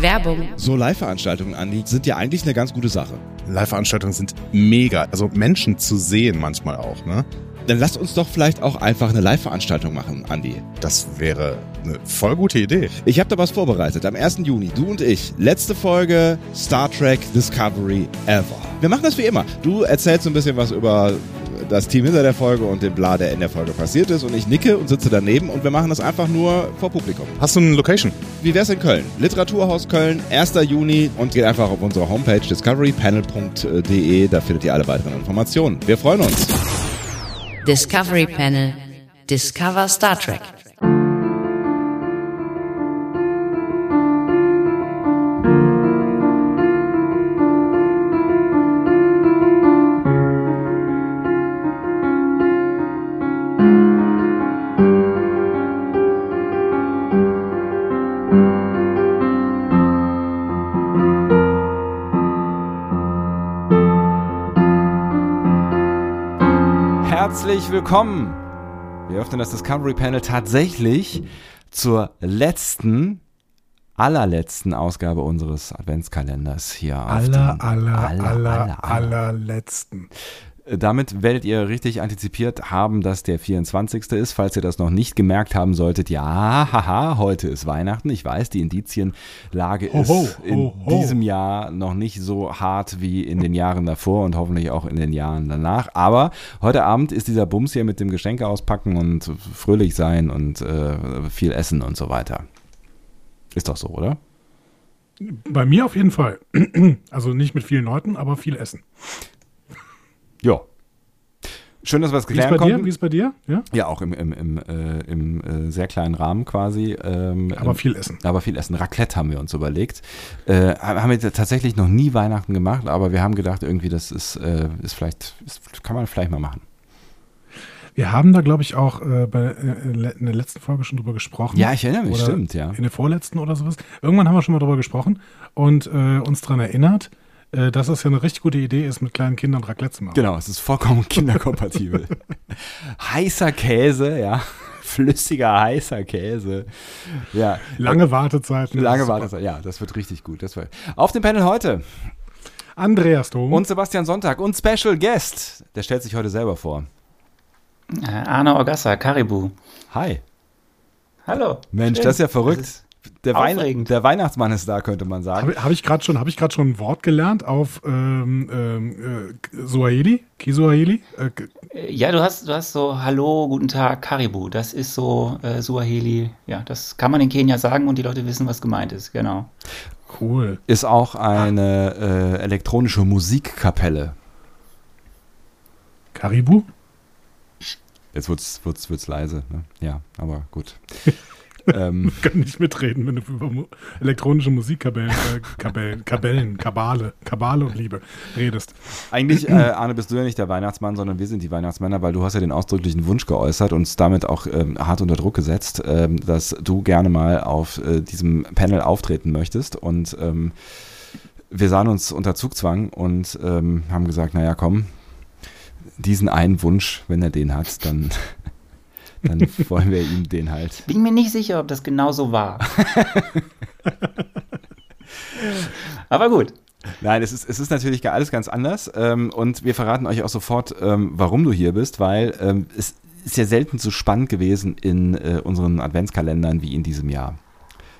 Werbung. So Live-Veranstaltungen, Andi, sind ja eigentlich eine ganz gute Sache. Live-Veranstaltungen sind mega. Also Menschen zu sehen manchmal auch, ne? Dann lasst uns doch vielleicht auch einfach eine Live-Veranstaltung machen, Andi. Das wäre eine voll gute Idee. Ich habe da was vorbereitet. Am 1. Juni, du und ich. Letzte Folge Star Trek Discovery Ever. Wir machen das wie immer. Du erzählst so ein bisschen was über das Team hinter der Folge und den Bla, der in der Folge passiert ist. Und ich nicke und sitze daneben und wir machen das einfach nur vor Publikum. Hast du eine Location? Wie wär's in Köln? Literaturhaus Köln, 1. Juni und geht einfach auf unsere Homepage discoverypanel.de. Da findet ihr alle weiteren Informationen. Wir freuen uns. Discovery Panel. Discover Star Trek. Herzlich willkommen. Wir öffnen das Discovery Panel tatsächlich zur letzten, allerletzten Ausgabe unseres Adventskalenders hier aller, aller, aller, aller. allerletzten. Damit werdet ihr richtig antizipiert haben, dass der 24. ist. Falls ihr das noch nicht gemerkt haben solltet, ja, haha, heute ist Weihnachten. Ich weiß, die Indizienlage ist ho, in ho, ho. diesem Jahr noch nicht so hart wie in den Jahren davor und hoffentlich auch in den Jahren danach. Aber heute Abend ist dieser Bums hier mit dem Geschenke auspacken und fröhlich sein und äh, viel essen und so weiter. Ist doch so, oder? Bei mir auf jeden Fall. Also nicht mit vielen Leuten, aber viel Essen. Ja. Schön, dass wir es Wie ist klären bei dir? konnten. Wie ist bei dir? Ja? Ja, auch im, im, im, äh, im äh, sehr kleinen Rahmen quasi. Ähm, Aber viel Essen. aber viel Essen. Raclette haben wir uns überlegt. Äh, haben wir tatsächlich noch nie Weihnachten gemacht, aber wir haben gedacht, irgendwie, das ist, äh, ist vielleicht, ist, kann man vielleicht mal machen. Wir haben da, glaube ich, auch äh, bei, äh, in der letzten Folge schon drüber gesprochen. Ja, ich erinnere mich, stimmt, ja. In der vorletzten oder sowas. Irgendwann haben wir schon mal drüber gesprochen und äh, uns daran erinnert, äh, dass es ja eine richtig gute Idee ist, mit kleinen Kindern Raclette zu machen. Genau, es ist vollkommen kinderkompatibel. heißer Käse, ja. Flüssiger, heißer Käse. Ja. Lange Wartezeiten. Lange ist super. Wartezeit. Ja, das wird richtig gut. Das wird. Auf dem Panel heute Andreas Dom. und Sebastian Sonntag und Special Guest. Der stellt sich heute selber vor. Äh, Arne Orgassa, Caribou. Hi. Hallo. Mensch, Schön. das ist ja verrückt. Der, Wein der Weihnachtsmann ist da, könnte man sagen. Habe hab ich gerade schon, hab ich schon ein Wort gelernt auf ähm, ähm, äh, Suaheli? Kisuaheli? Äh, Ja, du hast, du hast so Hallo, guten Tag, Caribou. Das ist so äh, Suaheli. Ja, das kann man in Kenia sagen und die Leute wissen, was gemeint ist. Genau. cool. Ist auch eine äh, elektronische Musikkapelle. Karibu? Jetzt wird's, wird's, wird's leise. Ne? Ja, aber gut. ähm, kann nicht mitreden, wenn du über elektronische Musikkabellen, äh, Kabellen, Kabellen, Kabale, Kabale und Liebe redest. eigentlich, äh, Arne, bist du ja nicht der Weihnachtsmann, sondern wir sind die Weihnachtsmänner, weil du hast ja den ausdrücklichen Wunsch geäußert und uns damit auch ähm, hart unter Druck gesetzt, ähm, dass du gerne mal auf äh, diesem Panel auftreten möchtest. Und ähm, wir sahen uns unter Zugzwang und ähm, haben gesagt, naja, komm, diesen einen Wunsch, wenn er den hat, dann, dann wollen wir ihm den halt. Bin mir nicht sicher, ob das genau so war. Aber gut. Nein, es ist, es ist natürlich alles ganz anders ähm, und wir verraten euch auch sofort, ähm, warum du hier bist, weil ähm, es ist ja selten so spannend gewesen in äh, unseren Adventskalendern wie in diesem Jahr.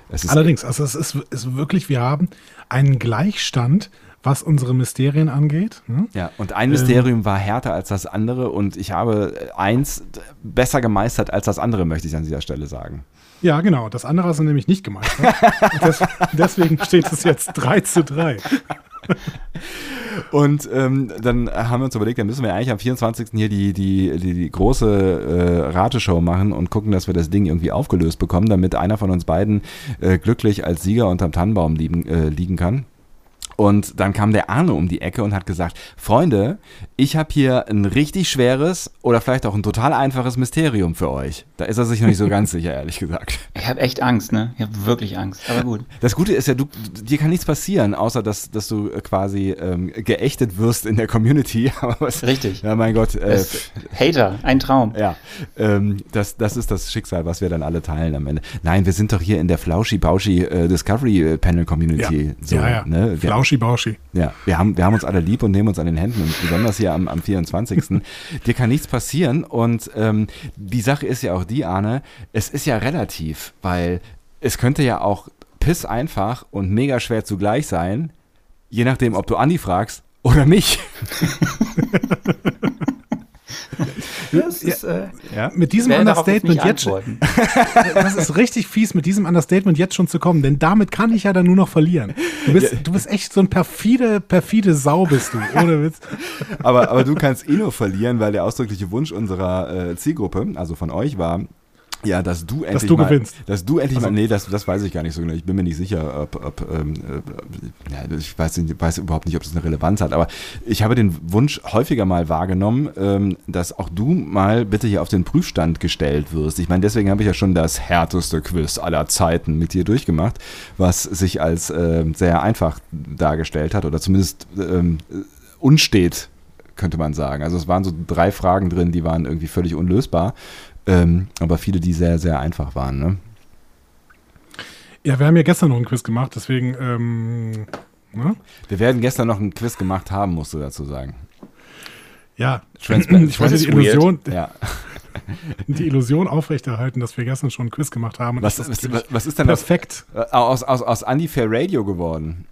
Es ist, Allerdings, also es ist, ist wirklich, wir haben einen Gleichstand, was unsere Mysterien angeht. Ne? ja, und ein Mysterium war härter als das andere und ich habe eins besser gemeistert als das andere, möchte ich an dieser Stelle sagen. Ja, genau. Das andere hast du nämlich nicht gemeistert. Des, deswegen steht es jetzt 3 zu 3. Und ähm, dann haben wir uns überlegt, dann müssen wir eigentlich am 24. hier die, die, die, die große äh, Rateshow machen und gucken, dass wir das Ding irgendwie aufgelöst bekommen, damit einer von uns beiden äh, glücklich als Sieger unterm Tannenbaum liegen, äh, liegen kann. Und dann kam der Arne um die Ecke und hat gesagt, Freunde, ich habe hier ein richtig schweres oder vielleicht auch ein total einfaches Mysterium für euch. Da ist er sich noch nicht so ganz sicher, ehrlich gesagt. Ich habe echt Angst, ne? Ich habe wirklich Angst. Aber gut. Das Gute ist ja, du, dir kann nichts passieren, außer dass, dass du quasi ähm, geächtet wirst in der Community. Was, Richtig. Ja, mein Gott. Äh, Hater, ein Traum. ja, ähm, das, das ist das Schicksal, was wir dann alle teilen am Ende. Nein, wir sind doch hier in der Flauschi-Bauschi äh, Discovery äh, Panel Community. So, ja, ja. Ne? Wir, Flauschi Bauschi. ja, wir haben, wir haben uns alle lieb und nehmen uns an den Händen und besonders hier am, am 24. Dir kann nichts passieren und ähm, die Sache ist ja auch die, Arne, es ist ja relativ, weil es könnte ja auch piss einfach und mega schwer zugleich sein, je nachdem, ob du Andi fragst oder mich. Das ist, äh, Ja? Mit diesem Understatement jetzt, schon- das ist richtig fies, mit diesem Understatement jetzt schon zu kommen, denn damit kann ich ja dann nur noch verlieren. Du bist, du bist echt so ein perfide, perfide Sau bist du, ohne Witz. aber, aber du kannst eh nur verlieren, weil der ausdrückliche Wunsch unserer äh, Zielgruppe, also von euch, war, ja, dass du endlich du mal, gewinnst. dass du endlich Also- mal, nee, das, das weiß ich gar nicht so genau. Ich bin mir nicht sicher, ob, ob ähm, äh, ja, ich weiß, weiß überhaupt nicht, ob das eine Relevanz hat, aber ich habe den Wunsch häufiger mal wahrgenommen, ähm, dass auch du mal bitte hier auf den Prüfstand gestellt wirst. Ich meine, deswegen habe ich ja schon das härteste Quiz aller Zeiten mit dir durchgemacht, was sich als ähm, sehr einfach dargestellt hat oder zumindest ähm, unstet, könnte man sagen. Also es waren so drei Fragen drin, die waren irgendwie völlig unlösbar, ähm, aber viele, die sehr, sehr einfach waren. Ne? Ja, wir haben ja gestern noch einen Quiz gemacht, deswegen, ähm, ne? Wir werden gestern noch ein Quiz gemacht haben, musst du dazu sagen. ja, Transparent. ich wollte Das die. Illusion, Ja. die Illusion aufrechterhalten, dass wir gestern schon einen Quiz gemacht haben. Was, das was, ist was, ist denn das perfekt. äh, aus, aus, aus Andy Fair Radio geworden?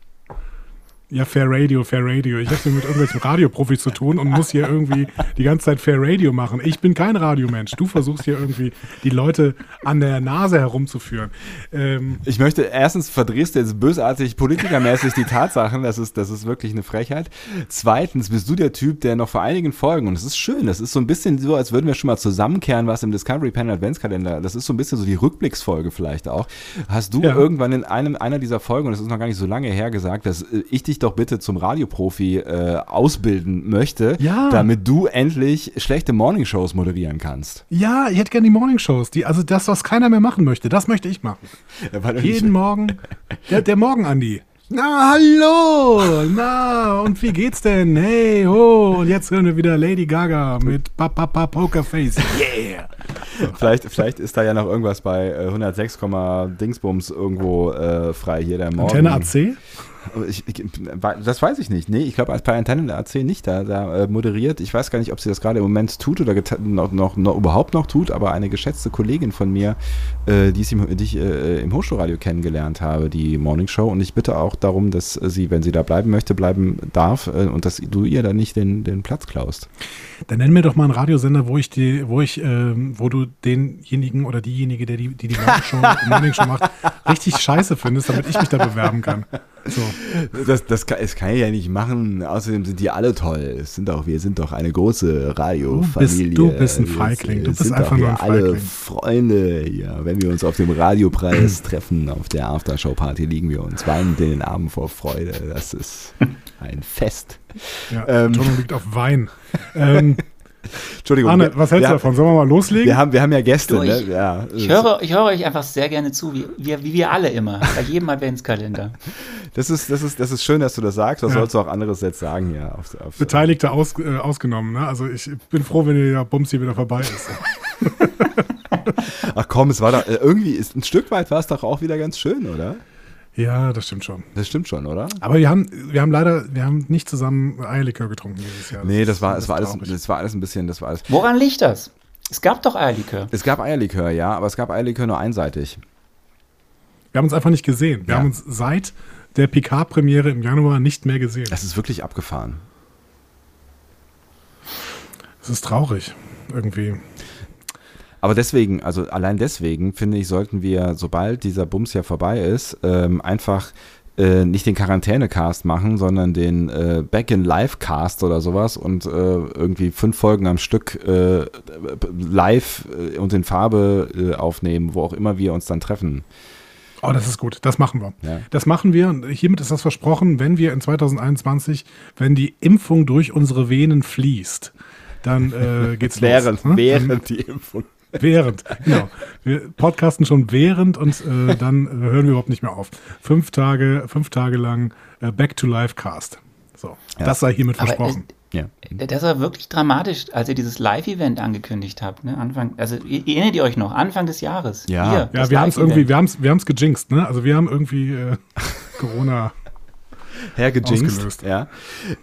Ja, Fair Radio, Fair Radio. Ich habe hier mit irgendwelchen Radioprofis zu tun und muss hier irgendwie die ganze Zeit Fair Radio machen. Ich bin kein Radiomensch. Du versuchst hier irgendwie die Leute an der Nase herumzuführen. Ähm, Ich möchte, erstens verdrehst du jetzt bösartig politikermäßig die Tatsachen, das ist, das ist wirklich eine Frechheit. Zweitens bist du der Typ, der noch vor einigen Folgen, und das ist schön, das ist so ein bisschen so, als würden wir schon mal zusammenkehren, was im Discovery Panel Adventskalender, das ist so ein bisschen so die Rückblicksfolge vielleicht auch. Hast du Ja. irgendwann in einem, einer dieser Folgen, und das ist noch gar nicht so lange her, gesagt, dass ich dich doch bitte zum Radioprofi äh, ausbilden möchte, Ja. damit du endlich schlechte Morningshows moderieren kannst. ja, ich hätte gerne die Morningshows. Die, also das, was keiner mehr machen möchte, das möchte ich machen. Ja, Jeden Morgen. Der, der Morgen, Andi. Na, hallo! Na, und wie geht's denn? Hey, ho! Und jetzt hören wir wieder Lady Gaga mit Papa Pokerface. Yeah! Vielleicht, vielleicht ist da ja noch irgendwas bei äh, 106, Dingsbums irgendwo äh, frei hier der Morgen. Antenne AC? Ich, ich, das weiß ich nicht. Nee, ich glaube, als bei Antenne AC nicht. Da, da äh, moderiert, ich weiß gar nicht, ob sie das gerade im Moment tut oder noch, noch, noch überhaupt noch tut, aber eine geschätzte Kollegin von mir, äh, die, ich im, die ich äh, im Hochschulradio kennengelernt habe, die Morning Show. Und ich bitte auch darum, dass sie, wenn sie da bleiben möchte, bleiben darf äh, und dass du ihr dann nicht den, den Platz klaust. Dann nenn mir doch mal einen Radiosender, wo ich die, wo ich, ähm, wo du denjenigen oder diejenige, der die, die, die Morning Show macht, richtig scheiße findest, damit ich mich da bewerben kann. So. Das, das, kann, das kann ich ja nicht machen. Außerdem sind die alle toll. Es sind doch, wir sind doch eine große Radiofamilie. Du bist- du bist ein Feigling. Du bist einfach nur ein alle Feigling. Freunde hier. Wenn wir uns auf dem Radiopreis treffen, auf der Aftershow-Party, liegen wir uns weinend in den Armen vor Freude. Das ist ein Fest. Ja, Ähm. Entschuldigung, liegt auf Wein. Ähm, Entschuldigung. Arne, was hältst du davon? Sollen wir mal loslegen? Wir haben, wir haben ja Gäste. Du, ne? ich- ja, Ich höre, ich höre euch einfach sehr gerne zu, wie, wie, wie wir alle immer, bei jedem Adventskalender. das, ist, das, ist, das ist schön, dass du das sagst. Was Ja. sollst du auch anderes jetzt sagen hier? Auf, auf, Beteiligte aus, äh, ausgenommen. Ne? Also ich bin froh, wenn der Bums hier wieder vorbei ist. Ach komm, es war doch, äh, irgendwie, ist, ein Stück weit war es doch auch wieder ganz schön, oder? Ja, das stimmt schon. Das stimmt schon, oder? Aber wir haben, wir haben leider, wir haben nicht zusammen Eierlikör getrunken dieses Jahr. Nee, das war, es war alles, das war alles ein bisschen, das war alles. Woran liegt das? Es gab doch Eierlikör. Es gab Eierlikör, ja, aber es gab Eierlikör nur einseitig. Wir haben uns einfach nicht gesehen. Wir Ja. haben uns seit der PK-Premiere im Januar nicht mehr gesehen. Das ist wirklich abgefahren. Das ist traurig. Irgendwie. Aber deswegen, also allein deswegen, finde ich, sollten wir, sobald dieser Bums ja vorbei ist, ähm, einfach äh, nicht den Quarantänecast machen, sondern den äh, Back-in-Live-Cast oder sowas und äh, irgendwie fünf Folgen am Stück äh, live äh, und in Farbe äh, aufnehmen, wo auch immer wir uns dann treffen. Oh, das ist gut. Das machen wir. Ja. Das machen wir. Und hiermit ist das versprochen, wenn wir in 2021, wenn die Impfung durch unsere Venen fließt, dann äh, geht's Während, los. ne? während die Impfung. Während, genau. Wir podcasten schon während und äh, dann äh, hören wir überhaupt nicht mehr auf. Fünf Tage, fünf Tage lang äh, Back to Life Cast. So, das sei hiermit Aber, versprochen. Ja. Äh, Das war wirklich dramatisch, als ihr dieses Live-Event angekündigt habt. Ne? Anfang, also ihr- erinnert ihr euch noch? Anfang des Jahres. Ja. Hier, ja, wir haben es irgendwie, wir haben es wir haben's gejinxt, ne? Also wir haben irgendwie äh, Corona. Hergejinxt. Ja.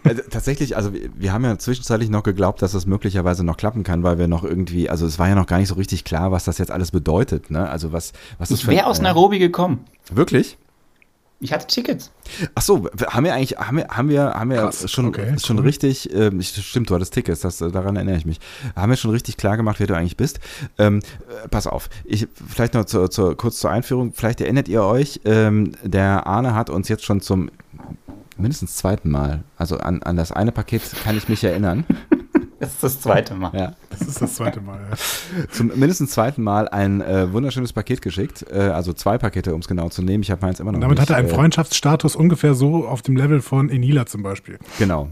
Also, tatsächlich, also wir, wir haben ja zwischenzeitlich noch geglaubt, dass das möglicherweise noch klappen kann, weil wir noch irgendwie, also es war ja noch gar nicht so richtig klar, was das jetzt alles bedeutet. Ne? Also was, was Ich wäre aus äh, Nairobi gekommen. Wirklich? Ich hatte Tickets. Ach so, haben wir eigentlich, haben wir, haben wir, haben wir Krass, schon, okay, schon cool. richtig, ähm, ich- stimmt, du hattest Tickets, das, äh, daran erinnere ich mich. Haben wir schon richtig klar gemacht, wer du eigentlich bist. Ähm, äh, pass auf, ich, vielleicht noch zur, zur, kurz zur Einführung, vielleicht erinnert ihr euch, ähm, der Arne hat uns jetzt schon zum mindestens zweiten Mal, also an, an das eine Paket kann ich mich erinnern. Das ist das zweite Mal. Ja. Das ist das zweite Mal. Ja. Zum mindestens zweiten Mal ein äh, wunderschönes Paket geschickt, äh, also zwei Pakete, um es genau zu nehmen. Ich habe meins immer noch Und damit nicht. hat er einen äh, Freundschaftsstatus ungefähr so auf dem Level von Enila zum Beispiel. Genau.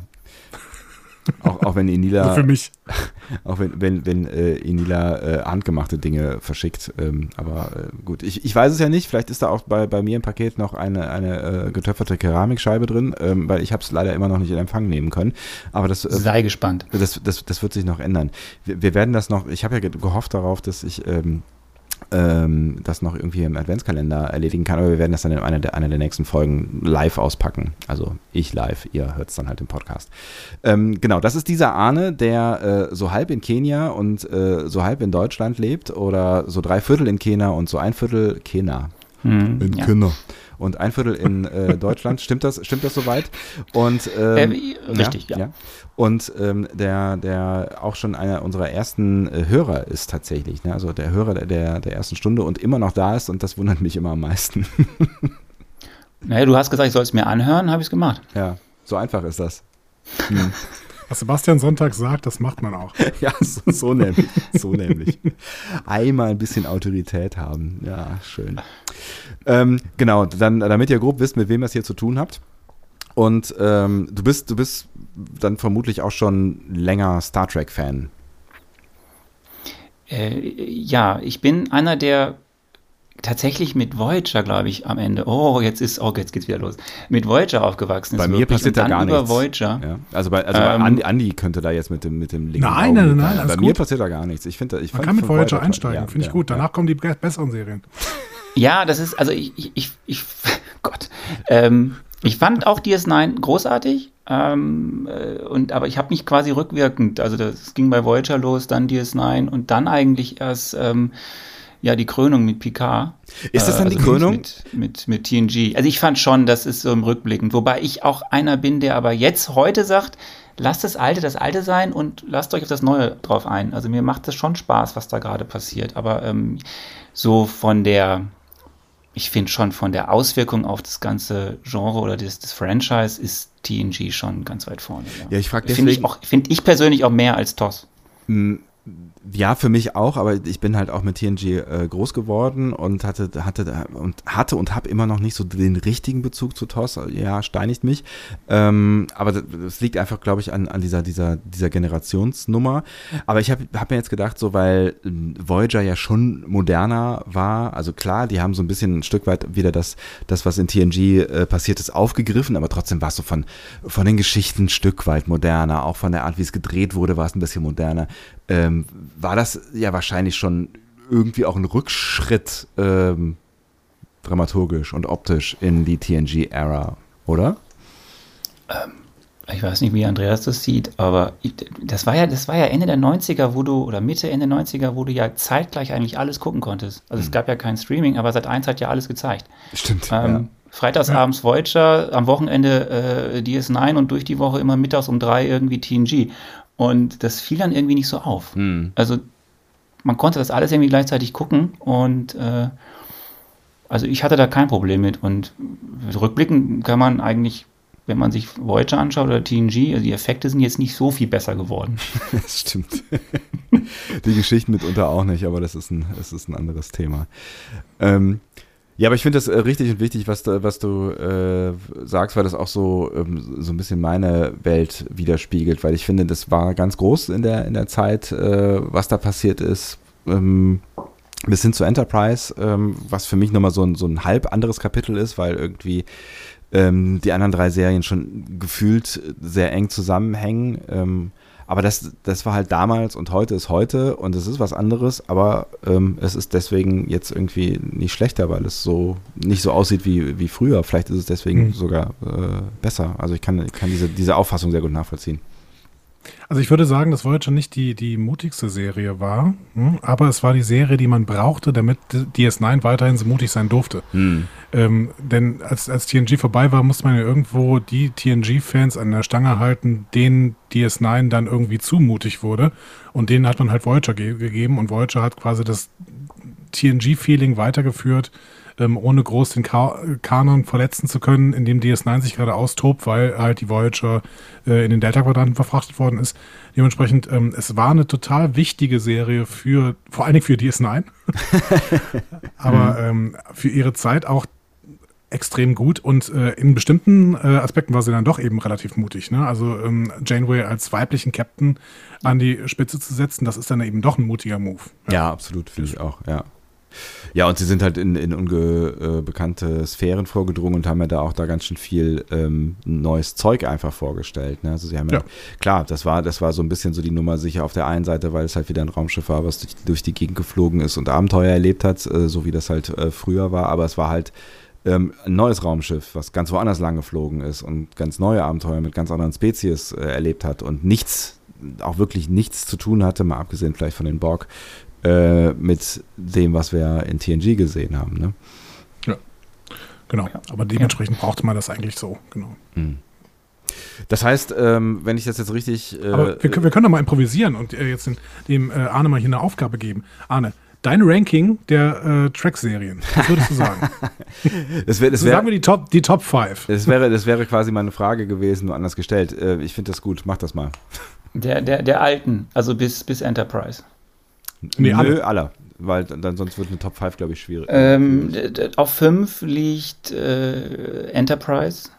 Auch, auch wenn Also Inila, für mich. auch wenn, wenn, wenn äh, Inila äh, handgemachte Dinge verschickt. Ähm, aber äh, gut, ich, ich weiß es ja nicht. Vielleicht ist da auch bei, bei mir im Paket noch eine, eine äh, getöpferte Keramikscheibe drin, ähm, weil ich habe es leider immer noch nicht in Empfang nehmen können. Aber das, äh, Sei gespannt. das, das, das wird sich noch ändern. Wir, wir werden das noch, ich habe ja ge- gehofft darauf, dass ich ähm, ähm, das noch irgendwie im Adventskalender erledigen kann, aber wir werden das dann in einer der, einer der nächsten Folgen live auspacken. Also ich live, ihr hört es dann halt im Podcast. Ähm, genau, das ist dieser Arne, der äh, so halb in Kenia und äh, so halb in Deutschland lebt oder so drei Viertel in Kenia und so ein Viertel Kenia. Hm, In ja. Kenia. Und ein Viertel in äh, Deutschland. Stimmt das, stimmt das soweit? Und, ähm, Äh, richtig, ja. Und ähm, der, der auch schon einer unserer ersten äh, Hörer ist tatsächlich, ne? also der Hörer der- der, der ersten Stunde und immer noch da ist und das wundert mich immer am meisten. Naja, du hast gesagt, ich soll es mir anhören, habe ich es gemacht. ja, so einfach ist das. Hm. Was Sebastian Sonntag sagt, das macht man auch. Ja, so, so nämlich. So nämlich. Einmal ein bisschen Autorität haben. Ja, schön. Ähm, genau, dann, damit ihr grob wisst, mit wem ihr es hier zu tun habt. Und ähm, du bist, du bist dann vermutlich auch schon länger Star Trek-Fan. Äh, ja, ich bin einer der tatsächlich mit Voyager, glaube ich, am Ende. Oh, jetzt ist, oh, jetzt geht's wieder los. Mit Voyager aufgewachsen ist. Bei mir passiert da gar über nichts. Voyager. Ja, also bei, also bei Ähm, Andi, Andi könnte da jetzt mit dem, mit dem linken Nein, nein, nein, alles Bei mir gut. passiert da gar nichts. Ich finde, ich Man kann mit Voyager toll. einsteigen, Ja, finde ich ja, gut. ja. Danach kommen die be- besseren Serien. Ja, das ist, also ich, ich, ich, ich Gott. Ähm, ich fand auch DS9 großartig, ähm, äh, und, aber ich habe mich quasi rückwirkend, also das ging bei Voyager los, dann DS9 und dann eigentlich erst ähm, ja die Krönung mit Picard. Ist das dann die also Krönung? Mit, mit, mit TNG. Also ich fand schon, das ist so im Rückblickend, wobei ich auch einer bin, der aber jetzt heute sagt, lasst das Alte das Alte sein und lasst euch auf das Neue drauf ein. Also mir macht es schon Spaß, was da gerade passiert, aber ähm, so von der ich finde schon von der Auswirkung auf das ganze Genre oder das, das Franchise ist TNG schon ganz weit vorne. Ja, ich frag Finde ich, deswegen- auch- find ich persönlich auch mehr als TOS. Ja, für mich auch, aber ich bin halt auch mit TNG äh, groß geworden und hatte, hatte und hatte und habe immer noch nicht so den richtigen Bezug zu TOS. Ja, steinigt mich. Ähm, aber das, das liegt einfach, glaube ich, an, an dieser, dieser, dieser Generationsnummer. Aber ich habe hab mir jetzt gedacht, so weil ähm, Voyager ja schon moderner war, also klar, die haben so ein bisschen ein Stück weit wieder das, das was in TNG äh, passiert ist, aufgegriffen, aber trotzdem war es so von, von den Geschichten ein Stück weit moderner, auch von der Art, wie es gedreht wurde, war es ein bisschen moderner. Ähm, war das ja wahrscheinlich schon irgendwie auch ein Rückschritt ähm, dramaturgisch und optisch in die TNG-Ära, oder? Ich weiß nicht, wie Andreas das sieht, aber das war ja, das war ja Ende der 90er, wo du, oder Mitte, Ende 90er, wo du ja zeitgleich eigentlich alles gucken konntest. Also Hm. es gab ja kein Streaming, aber seit 1 hat ja alles gezeigt. Stimmt. Ähm, Freitagsabends Voyager, am Wochenende äh, DS9 und durch die Woche immer mittags um drei irgendwie TNG. Und das fiel dann irgendwie nicht so auf. Hm. Also man konnte das alles irgendwie gleichzeitig gucken und äh, also ich hatte da kein Problem mit. Und rückblickend kann man eigentlich, wenn man sich Voyager anschaut oder TNG, also die Effekte sind jetzt nicht so viel besser geworden. Das stimmt. Die Geschichten mitunter auch nicht, aber das ist ein, das ist ein anderes Thema. Ähm, Ja, aber ich finde das äh, richtig und wichtig, was, du- was du äh, sagst, weil das auch so, ähm, so ein bisschen meine Welt widerspiegelt, weil ich finde, das war ganz groß in der, in der Zeit, äh, was da passiert ist. Ähm, bis hin zu Enterprise, ähm, was für mich nochmal so ein, so ein halb anderes Kapitel ist, weil irgendwie ähm, die anderen drei Serien schon gefühlt sehr eng zusammenhängen. Aber das, das war halt damals und heute ist heute und es ist was anderes, aber ähm, es ist deswegen jetzt irgendwie nicht schlechter, weil es so nicht so aussieht wie, wie früher. Vielleicht ist es deswegen Mhm. sogar äh, besser. Also ich kann, ich kann diese, diese Auffassung sehr gut nachvollziehen. Also ich würde sagen, dass Voyager nicht die, die mutigste Serie war, hm, aber es war die Serie, die man brauchte, damit DS9 weiterhin so mutig sein durfte. Ähm, denn als, als TNG vorbei war, musste man ja irgendwo die TNG-Fans an der Stange halten, denen DS9 dann irgendwie zu mutig wurde. Und denen hat man halt Voyager ge gegeben und Voyager hat quasi das TNG-Feeling weitergeführt, ähm, ohne groß den Ka Kanon verletzen zu können, indem DS9 sich gerade austobt, weil halt die Voyager äh, in den Delta-Quadranten verfrachtet worden ist. Dementsprechend, ähm, es war eine total wichtige Serie für, vor allen Dingen für DS9, aber ähm, für ihre Zeit auch extrem gut und äh, in bestimmten äh, Aspekten war sie dann doch eben relativ mutig. Ne? Also ähm, Janeway als weiblichen Captain an die Spitze zu setzen, das ist dann eben doch ein mutiger Move. Ja, absolut, finde ich auch, ja. Ja, und sie sind halt in, in unbekannte Sphären vorgedrungen und haben ja da auch da ganz schön viel ähm, neues Zeug einfach vorgestellt. Ne? Also sie haben ja, Ja. klar, das war, das war so ein bisschen so die Nummer sicher auf der einen Seite, weil es halt wieder ein Raumschiff war, was durch, durch die Gegend geflogen ist und Abenteuer erlebt hat, äh, so wie das halt äh, früher war, aber es war halt ähm, ein neues Raumschiff, was ganz woanders lang geflogen ist und ganz neue Abenteuer mit ganz anderen Spezies äh, erlebt hat und nichts, auch wirklich nichts zu tun hatte, mal abgesehen vielleicht von den Borg, äh, mit dem, was wir in TNG gesehen haben. Ne? Genau. Aber dementsprechend brauchte man das eigentlich so. Genau. Das heißt, ähm, wenn ich das jetzt richtig. Äh, Aber wir, können- wir können doch mal improvisieren und äh, jetzt den, dem äh, Arne mal hier eine Aufgabe geben. Arne, dein Ranking der äh, Track-Serien. Was würdest du sagen? das wär, das Also wär, sagen wir die Top, die Top 5. das wäre, das wäre quasi meine Frage gewesen, nur anders gestellt. Äh, ich finde das gut, mach das mal. Der, der, der alten, also bis, bis Enterprise. Nee, Nö, alle. aller. Weil dann, dann sonst wird eine Top 5, glaube ich, schwierig. Ähm, auf 5 liegt äh, Enterprise.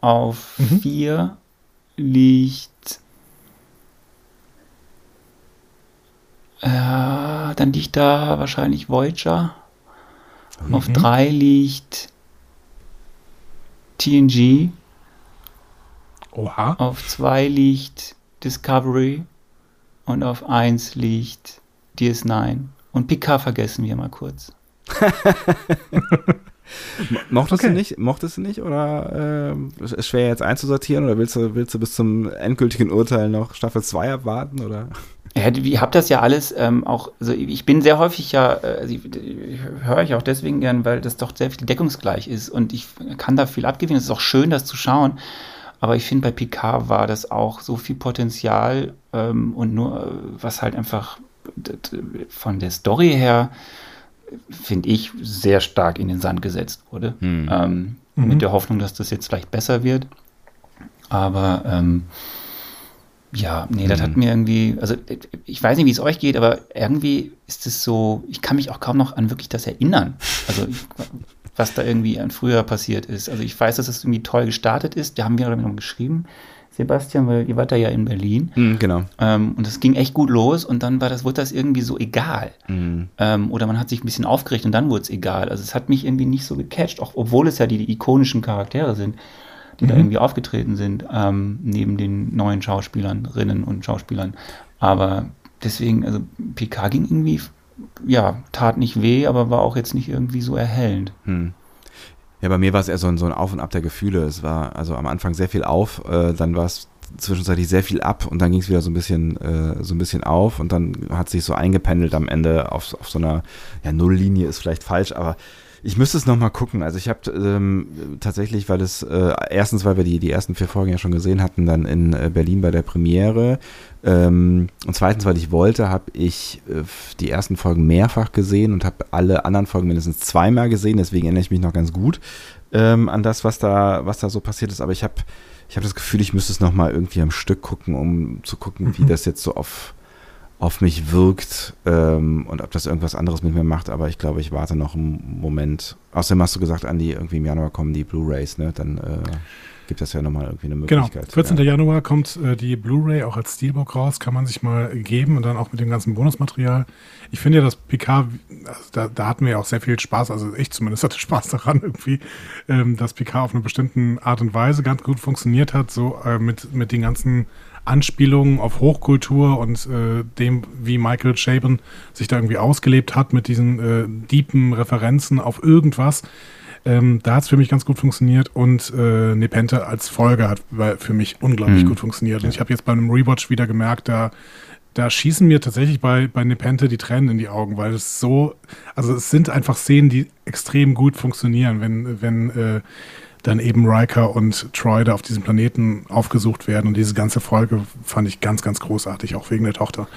Auf Mhm. 4 liegt. Äh, dann liegt da wahrscheinlich Voyager. Auf Mhm. 3 liegt TNG. Oha. Auf 2 liegt Discovery. Und auf 1 liegt DS9. Und Picard vergessen wir mal kurz. Mochtest okay. du nicht? Mochtest du nicht? Oder ähm, ist schwer jetzt einzusortieren? Oder willst du, willst du bis zum endgültigen Urteil noch Staffel 2 abwarten? Oder? Ja, ich habe das ja alles ähm, auch, also ich bin sehr häufig ja, äh, also ich, ich höre ich auch deswegen gern, weil das doch sehr viel deckungsgleich ist und ich kann da viel abgewinnen. Es ist auch schön, das zu schauen. Aber ich finde, bei Picard war das auch so viel Potenzial ähm, und nur, äh, was halt einfach von der Story her, finde ich, sehr stark in den Sand gesetzt wurde. Ähm, Mhm. Mit der Hoffnung, dass das jetzt vielleicht besser wird. Aber ähm, ja, nee, das hat mir irgendwie, also ich weiß nicht, wie es euch geht, aber irgendwie ist es so, ich kann mich auch kaum noch an wirklich das erinnern. Also ich, was da irgendwie an früher passiert ist. Also ich weiß, dass es irgendwie toll gestartet ist. Da haben wir noch geschrieben, Sebastian, weil ihr wart da ja in Berlin. Hm, genau. Ähm, und es ging echt gut los und dann war das, wurde das irgendwie so egal. Hm. Ähm, oder man hat sich ein bisschen aufgeregt und dann wurde es egal. Also es hat mich irgendwie nicht so gecatcht, auch obwohl es ja die, die ikonischen Charaktere sind, die da irgendwie aufgetreten sind, ähm, neben den neuen Schauspielerinnen und Schauspielern. Aber deswegen, also PK ging irgendwie, ja, tat nicht weh, aber war auch jetzt nicht irgendwie so erhellend. Hm. Ja, bei mir war es eher so ein, so ein Auf und Ab der Gefühle. Es war also am Anfang sehr viel auf, äh, dann war es zwischenzeitlich sehr viel ab und dann ging es wieder so ein bisschen äh, so ein bisschen auf und dann hat sich so eingependelt am Ende auf, auf so einer ja Nulllinie ist vielleicht falsch, aber ich müsste es nochmal gucken. Also ich habe ähm, tatsächlich, weil es äh, erstens, weil wir die, die ersten vier Folgen ja schon gesehen hatten, dann in äh, Berlin bei der Premiere. Ähm, und zweitens, weil ich wollte, habe ich äh, die ersten Folgen mehrfach gesehen und habe alle anderen Folgen mindestens zweimal gesehen. Deswegen erinnere ich mich noch ganz gut ähm, an das, was da, was da so passiert ist. Aber ich habe ich hab das Gefühl, ich müsste es nochmal irgendwie am Stück gucken, um zu gucken, wie das jetzt so auf, auf mich wirkt ähm, und ob das irgendwas anderes mit mir macht, aber ich glaube, ich warte noch einen Moment. Außerdem hast du gesagt, Andi, irgendwie im Januar kommen die Blu-Rays, ne? Dann äh, gibt das ja nochmal irgendwie eine Genau, Möglichkeit. 14. Ja. Januar kommt äh, die Blu-ray auch als Steelbook raus, kann man sich mal geben und dann auch mit dem ganzen Bonusmaterial. Ich finde ja, dass Picard, also da, da hatten wir ja auch sehr viel Spaß, also ich zumindest hatte Spaß daran irgendwie, ähm, dass Picard auf eine bestimmte Art und Weise ganz gut funktioniert hat, so äh, mit, mit den ganzen Anspielungen auf Hochkultur und äh, dem, wie Michael Chabon sich da irgendwie ausgelebt hat mit diesen äh, deepen Referenzen auf irgendwas. Ähm, da hat es für mich ganz gut funktioniert und äh, Nepente als Folge hat für mich unglaublich Mhm. gut funktioniert. Und ich habe jetzt bei einem Rewatch wieder gemerkt, da, da schießen mir tatsächlich bei, bei Nepente die Tränen in die Augen, weil es so, also es sind einfach Szenen, die extrem gut funktionieren, wenn, wenn äh, dann eben Riker und Troy da auf diesem Planeten aufgesucht werden. Und diese ganze Folge fand ich ganz, ganz großartig, auch wegen der Tochter.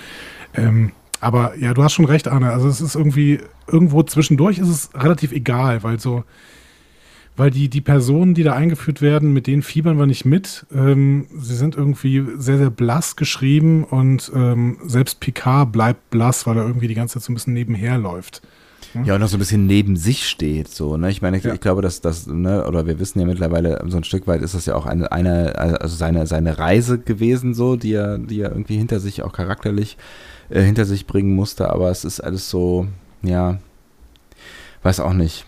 Ähm, aber ja, du hast schon recht, Arne. Also es ist irgendwie, irgendwo zwischendurch ist es relativ egal, weil so, weil die, die Personen, die da eingeführt werden, mit denen fiebern wir nicht mit. Ähm, sie sind irgendwie sehr, sehr blass geschrieben und ähm, selbst Picard bleibt blass, weil er irgendwie die ganze Zeit so ein bisschen nebenher läuft. Ja, und noch so ein bisschen neben sich steht, so, ne? Ich meine, ich, Ja. ich glaube, dass das, ne, oder wir wissen ja mittlerweile, so ein Stück weit ist das ja auch eine, eine also seine, seine Reise gewesen, so, die er, die er irgendwie hinter sich auch charakterlich äh, hinter sich bringen musste, aber es ist alles so, ja, weiß auch nicht.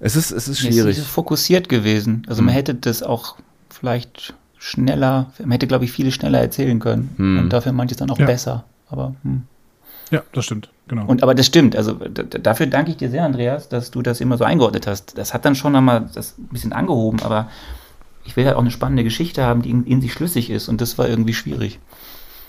Es ist, es ist Es ist schwierig. fokussiert gewesen. Also man Hm. hätte das auch vielleicht schneller, man hätte, glaube ich, viele schneller erzählen können. Hm. Und dafür manches dann auch Ja. besser. Aber, hm. Ja, das stimmt, genau. Und, aber das stimmt. Also dafür danke ich dir sehr, Andreas, dass du das immer so eingeordnet hast. Das hat dann schon einmal das ein bisschen angehoben, aber ich will halt auch eine spannende Geschichte haben, die in, in sich schlüssig ist. Und das war irgendwie schwierig.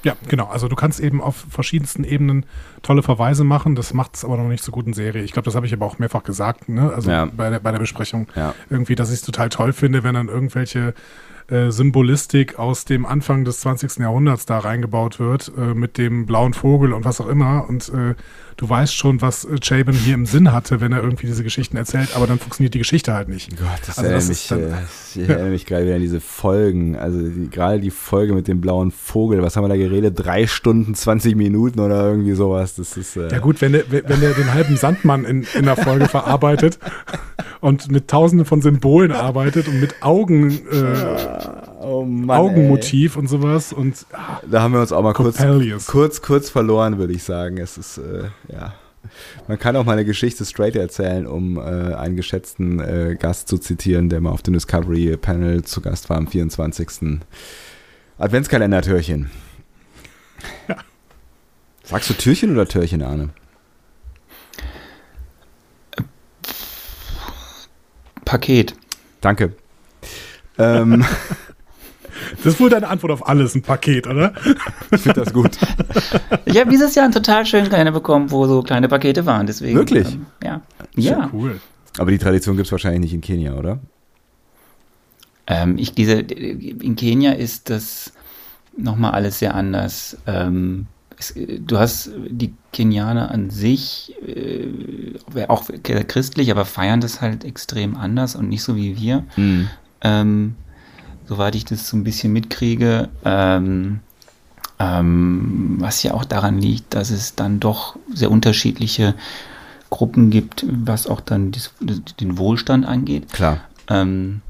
Ja, genau. Also du kannst eben auf verschiedensten Ebenen tolle Verweise machen. Das macht es aber noch nicht zur guten Serie. Ich glaube, das habe ich aber auch mehrfach gesagt, ne? Also Ja. bei, der, bei der Besprechung. Ja. Irgendwie, dass ich es total toll finde, wenn dann irgendwelche äh, Symbolistik aus dem Anfang des 20. Jahrhunderts da reingebaut wird, äh, mit dem blauen Vogel und was auch immer. Und äh, du weißt schon, was äh, Chabon hier im Sinn hatte, wenn er irgendwie diese Geschichten erzählt, aber dann funktioniert die Geschichte halt nicht. Gott, das Also das mich, ist dann- äh, ich erinnere mich gerade wieder an diese Folgen. Also die, gerade die Folge mit dem blauen Vogel. Was haben wir da geredet? Drei Stunden, 20 Minuten oder irgendwie sowas. Das ist. Äh, Ja gut, wenn der, wenn der den halben Sandmann in, in der Folge verarbeitet und mit tausenden von Symbolen arbeitet und mit Augen, äh, oh Mann, Augenmotiv und sowas und ah, Da haben wir uns auch mal kurz, kurz, kurz verloren, würde ich sagen. Es ist, äh, ja. Man kann auch mal eine Geschichte straight erzählen, um äh, einen geschätzten äh, Gast zu zitieren, der mal auf dem Discovery Panel zu Gast war am 24. Adventskalender-Türchen. Sagst du Türchen oder Türchen, Arne? Paket. Danke. Ähm, das ist wohl deine Antwort auf alles, ein Paket, oder? ich finde das gut. Ich habe dieses Jahr einen total schönen Kalender bekommen, wo so kleine Pakete waren. Deswegen, Wirklich? Ähm, ja. Ja. Cool. Aber die Tradition gibt es wahrscheinlich nicht in Kenia, oder? Ähm, ich, diese, in Kenia ist das nochmal alles sehr anders. Ähm, es, du hast die Kenianer an sich, äh, auch christlich, aber feiern das halt extrem anders und nicht so wie wir. Mhm. Ähm, soweit ich das so ein bisschen mitkriege, ähm, ähm, was ja auch daran liegt, dass es dann doch sehr unterschiedliche Gruppen gibt, was auch dann dies, den Wohlstand angeht. Klar. Ähm,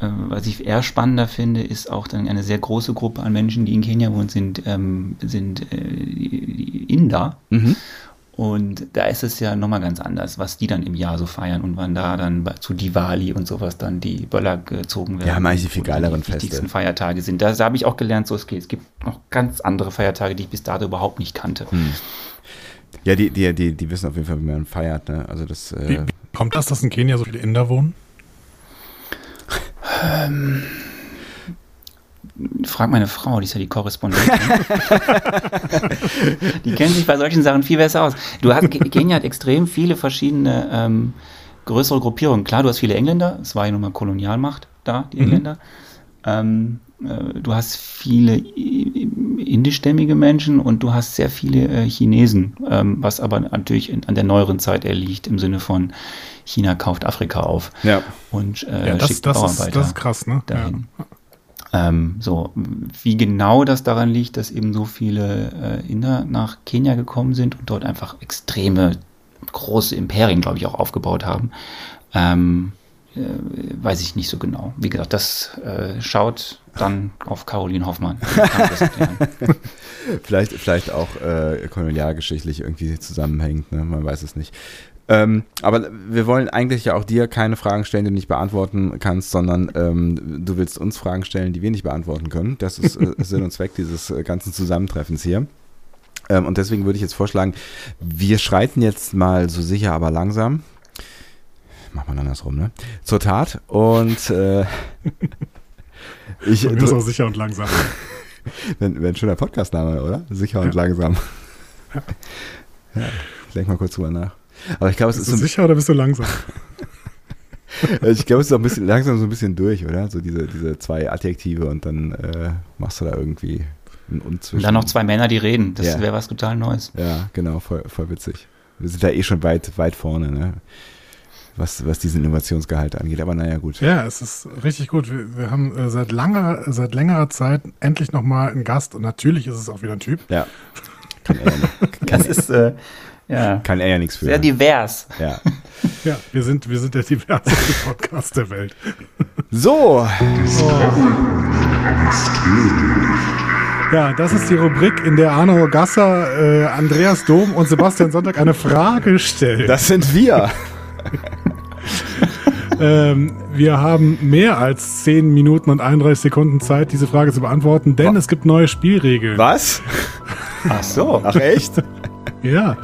äh, was ich eher spannender finde, ist auch dann eine sehr große Gruppe an Menschen, die in Kenia wohnen, sind, ähm, sind äh, die Inder. Mhm. Und da ist es ja nochmal ganz anders, was die dann im Jahr so feiern und wann da dann zu Diwali und sowas dann die Böller gezogen werden. Ja, haben eigentlich die viel geileren die wichtigsten Feste. Feiertage sind. Da, da habe ich auch gelernt, so es geht. Es gibt noch ganz andere Feiertage, die ich bis dato überhaupt nicht kannte. Hm. Ja, die, die, die, die wissen auf jeden Fall, wie man feiert. Ne? Also das. Wie, Äh, wie kommt das, dass in Kenia so viele Inder wohnen? Frag meine Frau, die ist ja die Korrespondentin. die kennt sich bei solchen Sachen viel besser aus. Du hast, Kenia hat extrem viele verschiedene ähm, größere Gruppierungen. Klar, du hast viele Engländer, es war ja nun mal Kolonialmacht da, die Engländer. Ähm, äh, du hast viele i- indischstämmige Menschen und du hast sehr viele äh, Chinesen, ähm, was aber natürlich in, an der neueren Zeit eher liegt, im Sinne von China kauft Afrika auf ja. und äh, Ja, das, schickt das, ist, Bauarbeiter das ist krass, ne? Ja. Ähm, so, wie genau das daran liegt, dass eben so viele äh, Inder nach Kenia gekommen sind und dort einfach extreme große Imperien, glaube ich, auch aufgebaut haben, ähm, äh, weiß ich nicht so genau. Wie gesagt, das äh, schaut dann auf Caroline Hoffmann. Vielleicht, vielleicht auch äh, kolonialgeschichtlich irgendwie zusammenhängt, ne? man weiß es nicht. Ähm, aber wir wollen eigentlich ja auch dir keine Fragen stellen, die du nicht beantworten kannst, sondern ähm, du willst uns Fragen stellen, die wir nicht beantworten können. Das ist äh, Sinn und Zweck dieses äh, ganzen Zusammentreffens hier. Ähm, und deswegen würde ich jetzt vorschlagen, wir schreiten jetzt mal so sicher, aber langsam. Mach mal andersrum, ne? Zur Tat. Und äh, ich. Sind auch sicher und langsam. Wäre wär ein schöner Podcastname, oder? Sicher und langsam. Ja. ich denke mal kurz drüber nach. Aber ich glaube, es Bist ist du so, sicher oder bist du langsam? ich glaube, es ist auch ein bisschen langsam so ein bisschen durch, oder? So diese, diese zwei Adjektive und dann äh, machst du da irgendwie ein Unzwischen. Und dann noch zwei Männer, die reden. Das Ja. wäre was total Neues. Ja, genau, voll, voll witzig. Wir sind da eh schon weit, weit vorne, ne? Was, was diesen Innovationsgehalt angeht. Aber naja, gut. Ja, es ist richtig gut. Wir, wir haben äh, seit langer, seit längerer Zeit endlich nochmal einen Gast und natürlich ist es auch wieder ein Typ. Ja. Kann er ja, nicht- Das ist äh, ja, kann er ja nichts für. sehr divers. Ja. Ja, wir sind, wir sind der diverseste Podcast der Welt. So, Ja, das ist die Rubrik, in der Arno Gasser, äh, Andreas Dom und Sebastian Sonntag eine Frage stellen. das sind wir. Ähm, wir haben mehr als 10 Minuten und 31 Sekunden Zeit, diese Frage zu beantworten, denn es gibt neue Spielregeln. Was? Ach so. Ach echt? Ja.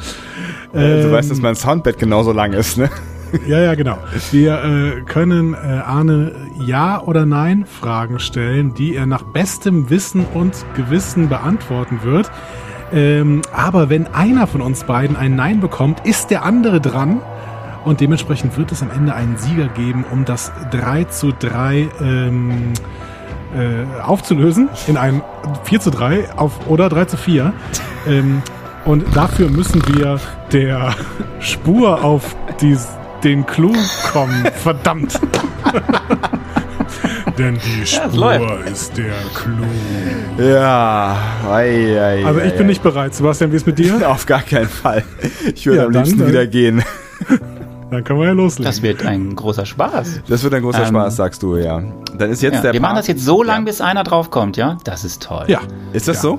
Du Ähm, weißt, dass mein Soundbett genauso lang ist, ne? Ja, ja, genau. Wir äh, können äh, Arne Ja- oder Nein-Fragen stellen, die er nach bestem Wissen und Gewissen beantworten wird. Ähm, aber wenn einer von uns beiden ein Nein bekommt, ist der andere dran. Und dementsprechend wird es am Ende einen Sieger geben, um das 3 zu 3 ähm, äh, aufzulösen in ein 4 zu 3 auf, oder 3 zu 4. Ähm, und dafür müssen wir der Spur auf die, den Clou kommen. Verdammt. Denn die Spur ist der Clou. Ja. Ei, ei, Also ich ei, bin ei. nicht bereit. Sebastian, wie ist mit dir? Auf gar keinen Fall. Ich würde Ja, am liebsten dann. wieder gehen. Dann können wir ja loslegen. Das wird ein großer Spaß. Das wird ein großer Ähm, Spaß, sagst du, ja. Dann ist jetzt Ja, der wir machen Part- das jetzt so lang, bis einer draufkommt, ja? Das ist toll. ja. Ist das Ja. so?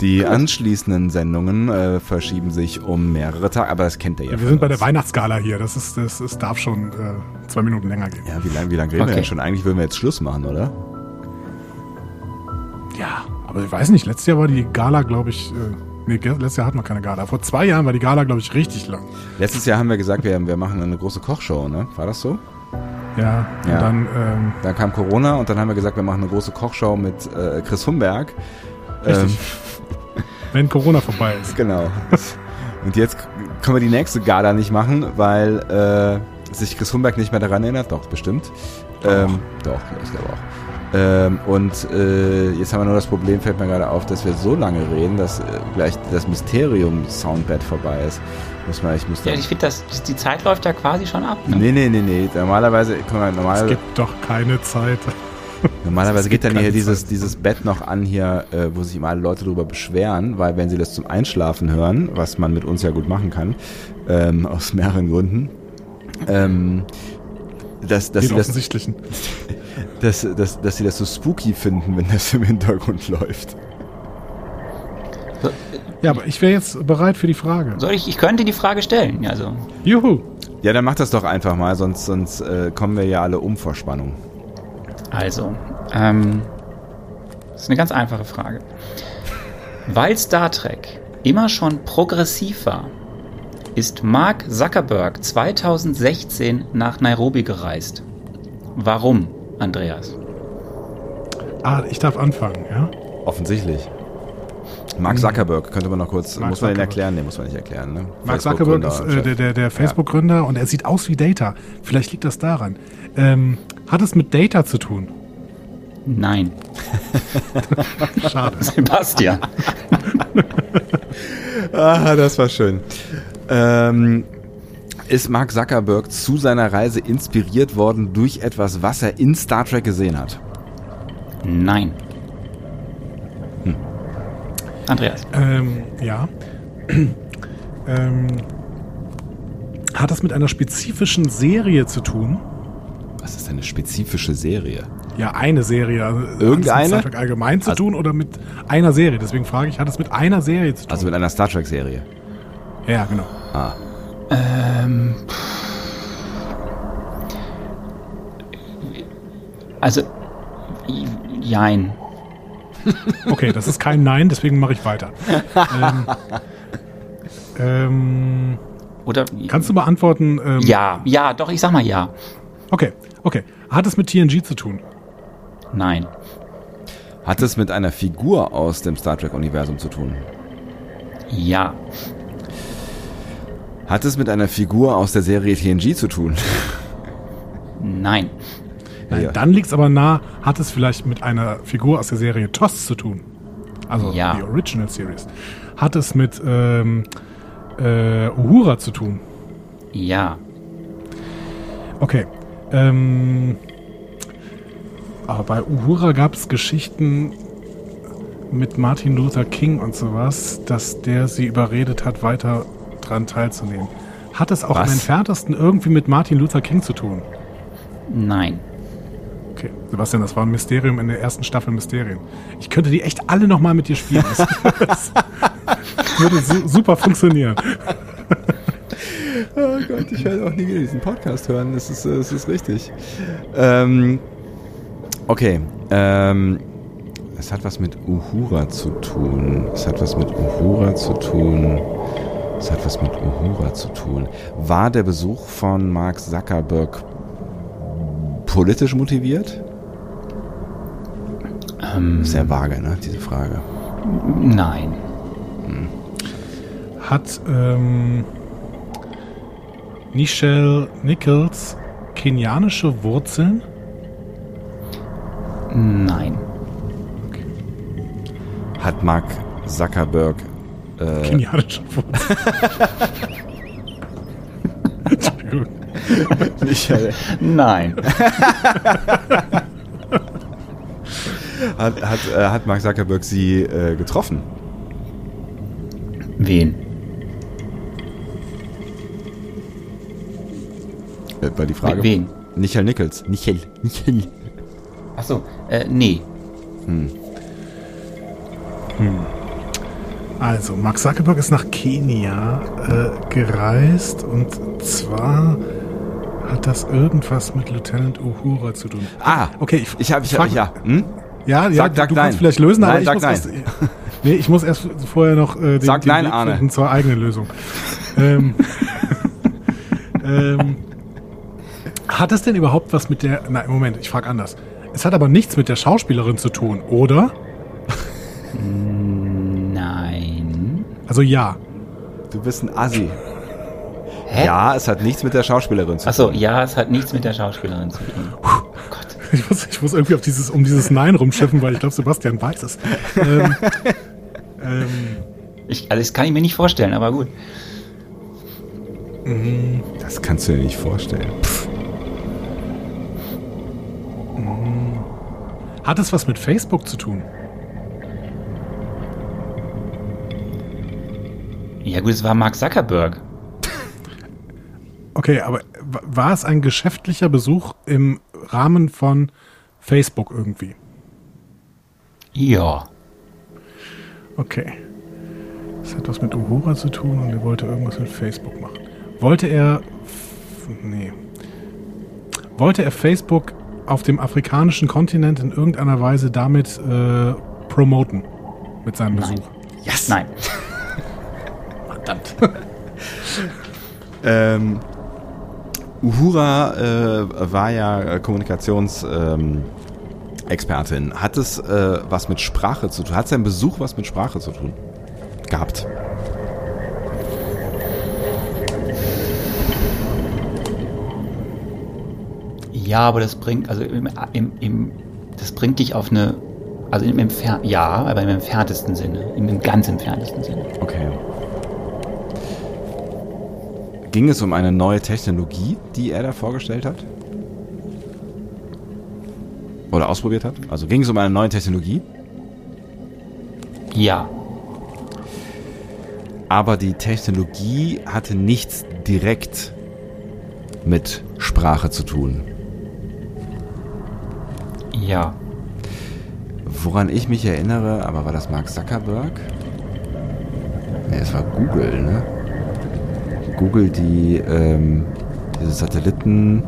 Die anschließenden Sendungen äh, verschieben sich um mehrere Tage, aber das kennt ihr ja. Wir sind bei der. Weihnachtsgala hier. Das, ist, das, das darf schon äh, zwei Minuten länger gehen. Ja, wie lange wie lang reden wir Okay. denn schon? Eigentlich würden wir jetzt Schluss machen, oder? Ja, aber ich weiß nicht. Letztes Jahr war die Gala, glaube ich. Äh, nee, letztes Jahr hatten wir keine Gala. Vor zwei Jahren war die Gala, glaube ich, richtig lang. Letztes Jahr haben wir gesagt, wir, wir machen eine große Kochshow, ne? War das so? Ja, und Ja. dann. Ähm, Dann kam Corona und dann haben wir gesagt, wir machen eine große Kochshow mit äh, Chris Humberg. Ähm, Richtig. wenn Corona vorbei ist. Genau. Und jetzt können wir die nächste Gala nicht machen, weil äh, sich Chris Humberg nicht mehr daran erinnert. Doch, bestimmt. Ähm, doch, ja, ich glaube auch. Ähm, und äh, jetzt haben wir nur das Problem, fällt mir gerade auf, dass wir so lange reden, dass äh, gleich das Mysterium-Soundbed vorbei ist. Muss man, ich muss. Ja, ich finde, das, die Zeit läuft ja quasi schon ab. Ne? nee, nee, nee, nee. Normalerweise, guck mal, Es normal, gibt doch keine Zeit. Normalerweise geht dann hier dieses, dieses Bett noch an hier, äh, wo sich immer alle Leute drüber beschweren, weil wenn sie das zum Einschlafen hören, was man mit uns ja gut machen kann, ähm, aus mehreren Gründen, ähm, dass, dass, Den sie das, dass, dass, dass sie das so spooky finden, wenn das im Hintergrund läuft. Ja, aber ich wäre jetzt bereit für die Frage. Soll ich, ich könnte die Frage stellen. ja, Also, Juhu. Ja, dann mach das doch einfach mal, sonst, sonst äh, kommen wir ja alle um vor Spannung. Also ähm, das ist eine ganz einfache Frage. Weil Star Trek immer schon progressiv war, ist Mark Zuckerberg 2016 nach Nairobi gereist. Warum, Andreas? Ah, ich darf anfangen, ja? Offensichtlich. Mark Zuckerberg, könnte man noch kurz, Hm. Mark muss man den Zuckerberg. erklären? Nee, muss man nicht erklären, ne? Mark Zuckerberg ist äh, der, der, der Facebook-Gründer und er sieht aus wie Data. Vielleicht liegt das daran. Ähm, hat es mit Data zu tun? Nein, Schade. Sebastian. Ah, das war schön. Ähm, ist Mark Zuckerberg zu seiner Reise inspiriert worden durch etwas, was er in Star Trek gesehen hat? Nein. Andreas. Ähm, ja. ähm, hat das mit einer spezifischen Serie zu tun? Was ist eine spezifische Serie? Ja, eine Serie. Also hat es Irgendeine? mit Star Trek allgemein zu Also- tun oder mit einer Serie? Deswegen frage ich, hat es mit einer Serie zu tun? Also mit einer Star Trek-Serie. ja, genau. Ah. Ähm, also, jein. Okay, das ist kein Nein, deswegen mache ich weiter. ähm, ähm, Oder kannst du beantworten? Ähm, ja, ja, doch, ich sag mal ja. Okay, okay. Hat es mit TNG zu tun? Nein. Hat es mit einer Figur aus dem Star Trek-Universum zu tun? Ja. Hat es mit einer Figur aus der Serie TNG zu tun? Nein. Nein, Ja. dann liegt es aber nah, hat es vielleicht mit einer Figur aus der Serie TOS zu tun? Also Ja. die Original Series. Hat es mit ähm, äh, Uhura zu tun? Ja. Okay. Ähm, aber bei Uhura gab es Geschichten mit Martin Luther King und sowas, dass der sie überredet hat, weiter dran teilzunehmen. Hat es auch Was? am entferntesten irgendwie mit Martin Luther King zu tun? Nein. Okay, Sebastian, das war ein Mysterium in der ersten Staffel Mysterien. Ich könnte die echt alle nochmal mit dir spielen. Das, das würde su super funktionieren. Oh Gott, ich werde auch nie wieder diesen Podcast hören. Das ist, das ist richtig. Ähm, okay. Ähm, es hat was mit Uhura zu tun. Es hat was mit Uhura zu tun. Es hat was mit Uhura zu tun. War der Besuch von Mark Zuckerberg politisch motiviert? Ähm, Sehr vage, ne, diese Frage. nein. Hat ähm, Nichelle Nichols kenianische Wurzeln? Nein. Hat Mark Zuckerberg äh, Kenianische Wurzeln. Michael, Nein. hat, hat, äh, hat Mark Zuckerberg sie äh, getroffen? Wen? War die Frage. Mit wen? Michael Nichols. Michael. Michael. Achso, äh, nee. Also, Mark Zuckerberg ist nach Kenia äh, gereist und zwar hat das irgendwas mit Lieutenant Uhura zu tun. Ah, Okay, ich, ich habe, ich habe, ja. Hm? Ja, ja, Sag- du, sag du kannst vielleicht lösen, aber Nein, ich sag muss nein. erst, nee, ich muss erst vorher noch äh, den, Sag den nein, Weg Arne. finden zur eigenen Lösung. ähm, ähm, hat es denn überhaupt was mit der? Nein, Moment, ich frage anders. Es hat aber nichts mit der Schauspielerin zu tun, oder? Nein. Also ja. Du bist ein Assi. Hä? Ja, es hat nichts mit der Schauspielerin zu Achso, tun. ja, es hat nichts mit der Schauspielerin zu tun. Ich muss, ich muss irgendwie auf dieses, um dieses Nein rumschiffen, weil ich glaube, Sebastian weiß es. Ähm, ähm, Ich, also das kann ich mir nicht vorstellen, aber gut. Das kannst du dir nicht vorstellen. Hat es was mit Facebook zu tun? Ja gut, es war Mark Zuckerberg. Okay, aber war es ein geschäftlicher Besuch im Rahmen von Facebook irgendwie? Ja. Okay. Das hat was mit Uhura zu tun und er wollte irgendwas mit Facebook machen. Wollte er. Nee. Wollte er Facebook auf dem afrikanischen Kontinent in irgendeiner Weise damit äh, promoten? Mit seinem Nein. Besuch? Yes. Nein. Verdammt. Ähm, Uhura äh, war ja Kommunikationsexpertin. Ähm. Hat es äh, was mit Sprache zu tun? Hat sein Besuch was mit Sprache zu tun? Gehabt. Ja, aber das bringt, also im, im, im, das bringt dich auf eine, also im Entfer ja, aber im entferntesten Sinne, im, im ganz entferntesten Sinne. Okay. Ging es um eine neue Technologie, die er da vorgestellt hat? Oder ausprobiert hat? Also ging es um eine neue Technologie, Ja. aber die Technologie hatte nichts direkt mit Sprache zu tun. Ja. Woran ich mich erinnere, aber war das Mark Zuckerberg? Nee, es war Google, ne? Google, die ähm, diese Satelliten,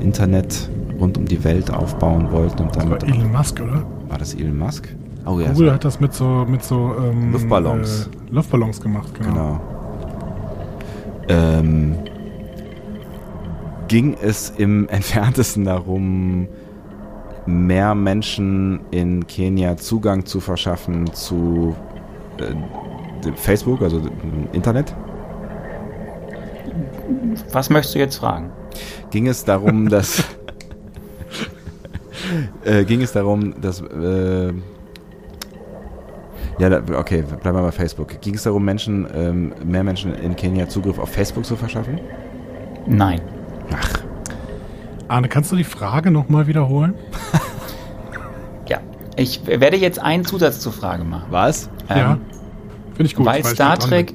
Internet rund um die Welt aufbauen wollten und Das war damit Elon Musk, oder? war das Elon Musk? Oh ja, Google hat das mit so, mit so ähm, Luftballons. Äh, Luftballons gemacht, genau. Genau. Ähm, ging es im entferntesten darum, mehr Menschen in Kenia Zugang zu verschaffen zu äh, Facebook, also Internet? Was möchtest du jetzt fragen? Ging es darum, dass äh, ging es darum, dass äh, ja, da, okay, bleiben wir bei Facebook. Ging es darum, Menschen, ähm, mehr Menschen in Kenia Zugriff auf Facebook zu verschaffen? Nein. Ach, Arne, kannst du die Frage nochmal wiederholen? Ja. Ich werde jetzt einen Zusatz zur Frage machen. was? ja. Ähm, Finde ich gut. weil ich Star Trek,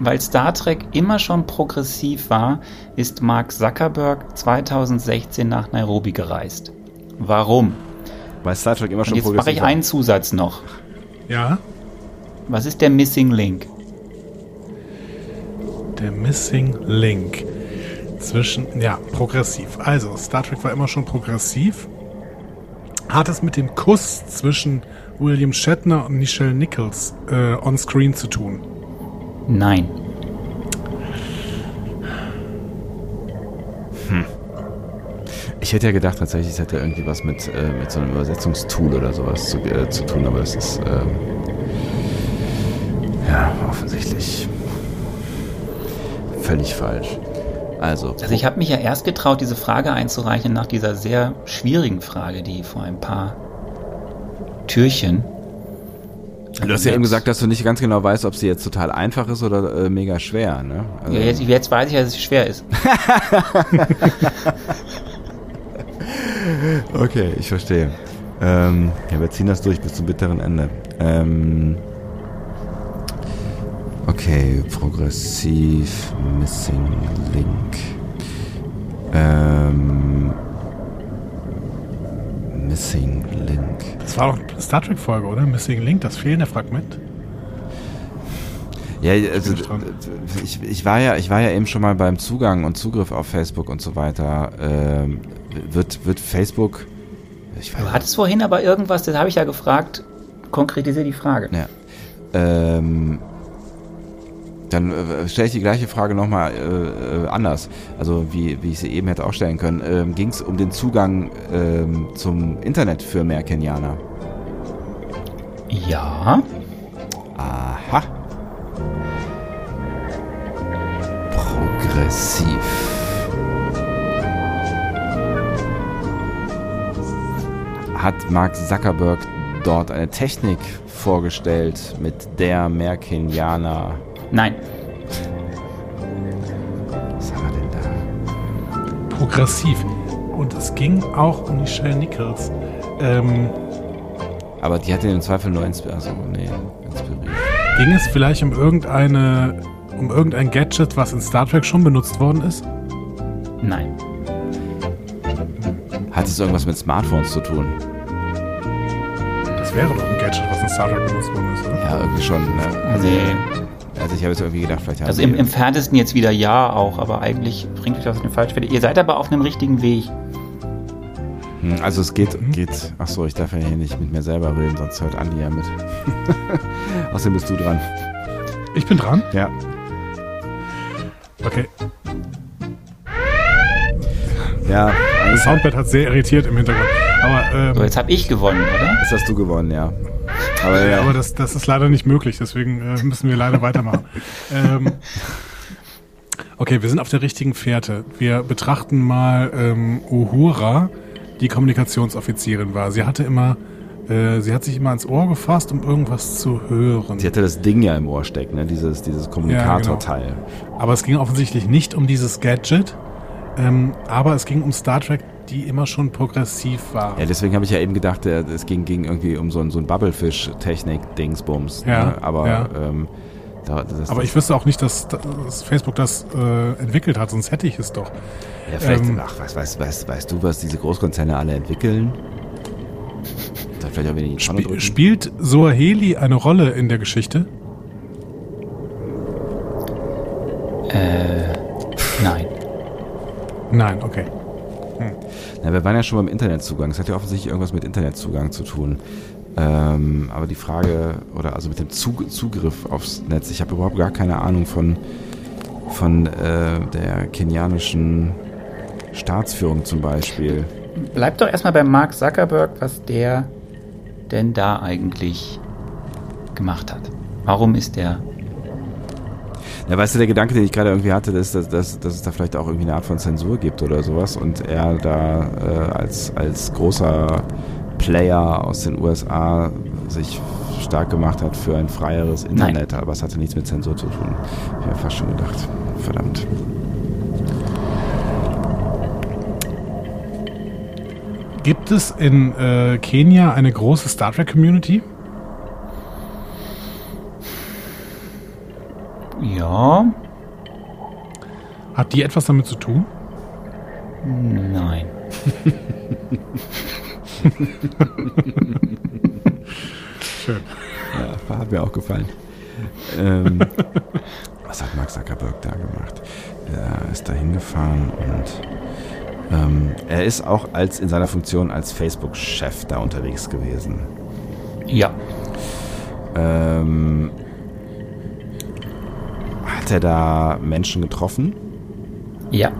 weil Star Trek immer schon progressiv war, ist Mark Zuckerberg 2016 nach Nairobi gereist. Warum? Weil Star Trek immer schon jetzt mache ich progressiv war. einen Zusatz noch. Ja, Was ist der Missing Link? der Missing Link. Zwischen, ja, progressiv. Also, Star Trek war immer schon progressiv. Hat es mit dem Kuss zwischen William Shatner und Nichelle Nichols äh, on-screen zu tun? Nein. Ich hätte ja gedacht, tatsächlich, es hätte irgendwie was mit, äh, mit so einem Übersetzungstool oder sowas zu, äh, zu tun, aber das ist ähm, ja offensichtlich völlig falsch. Also, Also ich habe mich ja erst getraut, diese Frage einzureichen nach dieser sehr schwierigen Frage, die vor ein paar Türchen. du hast ja eben gesagt, dass du nicht ganz genau weißt, ob sie jetzt total einfach ist oder äh, mega schwer. Ne? Also, Ja, jetzt, jetzt weiß ich ja, dass es schwer ist. Okay, ich verstehe. Ähm, ja, wir ziehen das durch bis zum bitteren Ende. Ähm, okay, progressiv, missing link. Ähm, missing link. Das war doch eine Star Trek-Folge, oder? Missing Link, das fehlende Fragment. Ja, also ich ich, ich war ja, ich war ja eben schon mal beim Zugang und Zugriff auf Facebook und so weiter. Ähm, wird, wird Facebook, ich weiß Du hattest vorhin aber irgendwas, das habe ich ja gefragt. Konkretisiere die Frage. Ja. Ähm, dann äh, stelle ich die gleiche Frage nochmal äh, äh, anders. Also wie, wie ich sie eben hätte auch stellen können. Ähm, Ging es um den Zugang ähm, zum Internet für mehr Kenianer? Ja. Aha. Progressiv. Hat Mark Zuckerberg dort eine Technik vorgestellt, mit der mehr Kenianer. Nein. Was haben wir denn da? Progressiv. Und es ging auch um Nichelle Nichols. Ähm, Aber die hat ihn im Zweifel nur inspiriert. Also, nee, inspiriert. ging es vielleicht um irgendeine, um irgendein Gadget, was in Star Trek schon benutzt worden ist? Nein. Hat es irgendwas mit Smartphones zu tun? Das wäre doch ein Gadget, was in Star Trek benutzt worden ist, oder? Ja, irgendwie schon. Ne? Also, Nee. Also ich habe jetzt irgendwie gedacht, vielleicht haben Also die- im entferntesten jetzt wieder ja auch, aber eigentlich bringt euch das auf den falschen. Ihr seid aber auf einem richtigen Weg. Hm, Also es geht, geht. Ach so, ich darf ja hier nicht mit mir selber reden, sonst hört Andi ja mit. Außerdem bist du dran. Ich bin dran. Ja. Okay. Ja, Das eigentlich Soundpad hat sehr irritiert im Hintergrund. Aber, ähm, So, jetzt habe ich gewonnen, oder? ist das du gewonnen, ja. Aber ja. aber das, das ist leider nicht möglich, deswegen äh, müssen wir leider weitermachen. ähm, okay, wir sind auf der richtigen Fährte. Wir betrachten mal ähm, Uhura, die Kommunikationsoffizierin war. Sie hatte immer, äh, sie hat sich immer ans Ohr gefasst, um irgendwas zu hören. Sie hatte das Ding ja im Ohr stecken, ne? dieses, dieses Kommunikatorteil. Aber es ging offensichtlich nicht um dieses Gadget. Ähm, aber es ging um Star Trek, die immer schon progressiv war. Ja, deswegen habe ich ja eben gedacht, äh, es ging, ging irgendwie um so ein, so ein Bubblefish-Technik-Dingsbums. Ja, ne? Aber, ja. ähm, da, das, Aber ich wüsste auch nicht, dass, dass Facebook das äh, entwickelt hat, sonst hätte ich es doch. ja, vielleicht, ähm, ach, weißt, weißt, weißt, weißt du, was diese Großkonzerne alle entwickeln? Da vielleicht auch Tonne Sp spielt Soaheli eine Rolle in der Geschichte? Äh. Nein, okay. Na, wir waren ja schon beim Internetzugang. Es hat ja offensichtlich irgendwas mit Internetzugang zu tun. Ähm, aber die Frage, oder also mit dem Zug Zugriff aufs Netz, ich habe überhaupt gar keine Ahnung von, von äh, der kenianischen Staatsführung zum Beispiel. Bleib doch erstmal bei Mark Zuckerberg, was der denn da eigentlich gemacht hat. Warum ist der. Ja, weißt du, der Gedanke, den ich gerade irgendwie hatte, ist, dass, dass, dass es da vielleicht auch irgendwie eine Art von Zensur gibt oder sowas und er da äh, als, als großer Player aus den USA sich stark gemacht hat für ein freieres Internet, aber es hatte nichts mit Zensur zu tun. Ich habe fast schon gedacht. Verdammt. Gibt es in äh, Kenia eine große Star Trek Community? Ja, Hat die etwas damit zu tun? nein. Schön. Ja, hat mir auch gefallen. ähm, was hat Mark Zuckerberg da gemacht? Er ist da hingefahren und ähm, er ist auch als in seiner Funktion als Facebook-Chef da unterwegs gewesen. Ja, Ähm, hat er da Menschen getroffen? ja.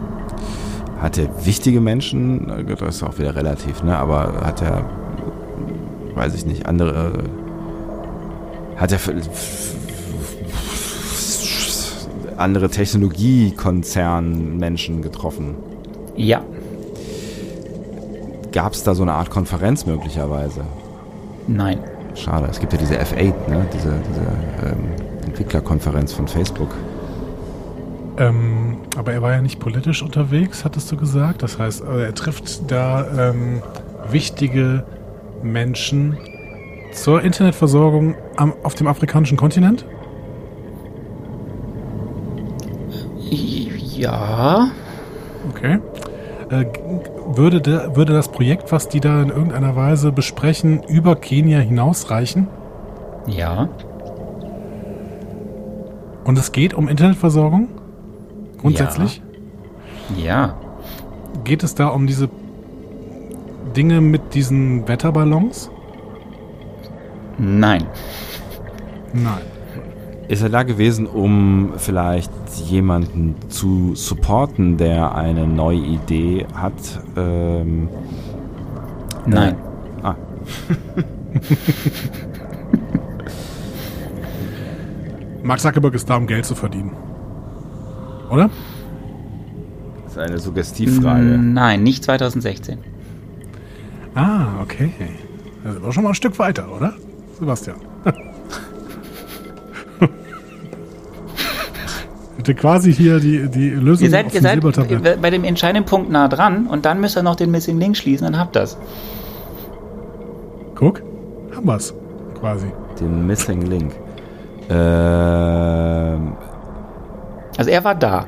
Hat er wichtige Menschen? äh, Das ist auch wieder relativ, ne? Aber hat er, weiß ich nicht, andere. Hat er andere Technologiekonzernmenschen getroffen? Ja, Gab es da so eine Art Konferenz möglicherweise? nein. Schade, es gibt ja diese F8, ne? diese, diese ähm, Entwicklerkonferenz von Facebook. Ähm, aber er war ja nicht politisch unterwegs, hattest du gesagt. Das heißt, äh, er trifft da ähm, wichtige Menschen zur Internetversorgung am, auf dem afrikanischen Kontinent. Ja, Okay. Äh, würde, der, würde das Projekt, was die da in irgendeiner Weise besprechen, über Kenia hinausreichen? ja, Und es geht um Internetversorgung? Grundsätzlich? ja. Geht es da um diese Dinge mit diesen Wetterballons? Nein. Nein. Ist er da gewesen, um vielleicht jemanden zu supporten, der eine neue Idee hat? Ähm, Nein. ah, Mark Zuckerberg ist da, um Geld zu verdienen. Oder? das ist eine Suggestivfrage. Nein, nicht 2016. Ah, okay. Da sind wir schon mal ein Stück weiter, oder? Sebastian. Hätte quasi hier die, die Lösung Ihr seid, auf ihr seid bei dem entscheidenden Punkt nah dran und dann müsst ihr noch den Missing Link schließen, dann habt ihr's. Guck, haben wir's. Quasi. Den Missing Link. Ähm, Also er war da.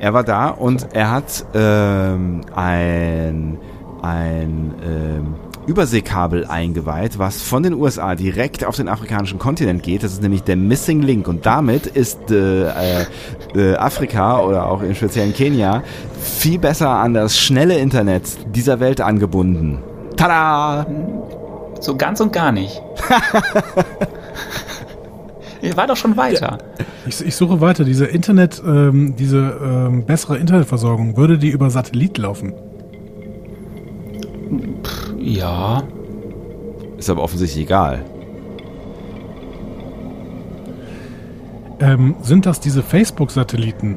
er war da und er hat ähm, ein, ein ähm, Überseekabel eingeweiht, was von den USA direkt auf den afrikanischen Kontinent geht. Das ist nämlich der Missing Link und damit ist äh, äh, äh, Afrika oder auch im speziellen Kenia viel besser an das schnelle Internet dieser Welt angebunden. Tada! So ganz und gar nicht. Ihr war doch schon weiter. Ich, ich suche weiter. Diese Internet, ähm, diese ähm, bessere Internetversorgung, würde die über Satellit laufen? Ja. Ist aber offensichtlich egal. Ähm, sind das diese Facebook-Satelliten,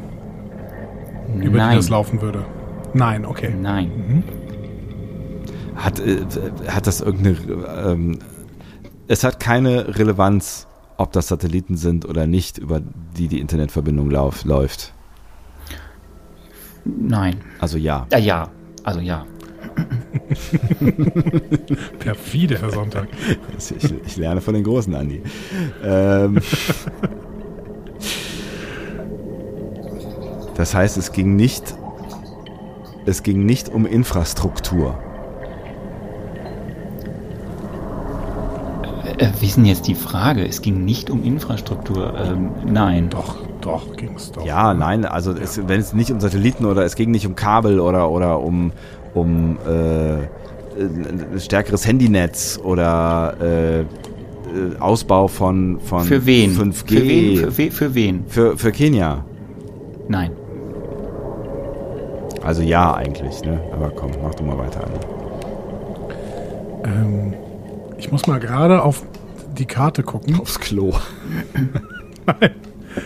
über die Nein. das laufen würde? Nein, okay. Nein. Hat, äh, hat das irgendeine. Ähm, es hat keine Relevanz, ob das Satelliten sind oder nicht, über die die Internetverbindung lauf, läuft. Nein. Also ja. Ja, ja. Also ja. Perfide, Herr Sonntag. Ich, ich lerne von den Großen, Andi. Ähm, das heißt, es ging nicht, es ging nicht um Infrastruktur. Äh, wie ist denn jetzt die Frage? Es ging nicht um Infrastruktur. Ähm, nein. Doch, doch, ging's doch. Ja, nein, also es, wenn es nicht um Satelliten oder es ging nicht um Kabel oder, oder um, um äh, ein stärkeres Handynetz oder äh, äh, Ausbau von, von Für wen? 5G. Für wen? Für, we- für wen? Für, für Kenia. Nein. Also ja eigentlich, ne? Aber komm, mach du mal weiter, Andi. Ähm, ich muss mal gerade auf die Karte gucken. Aufs Klo.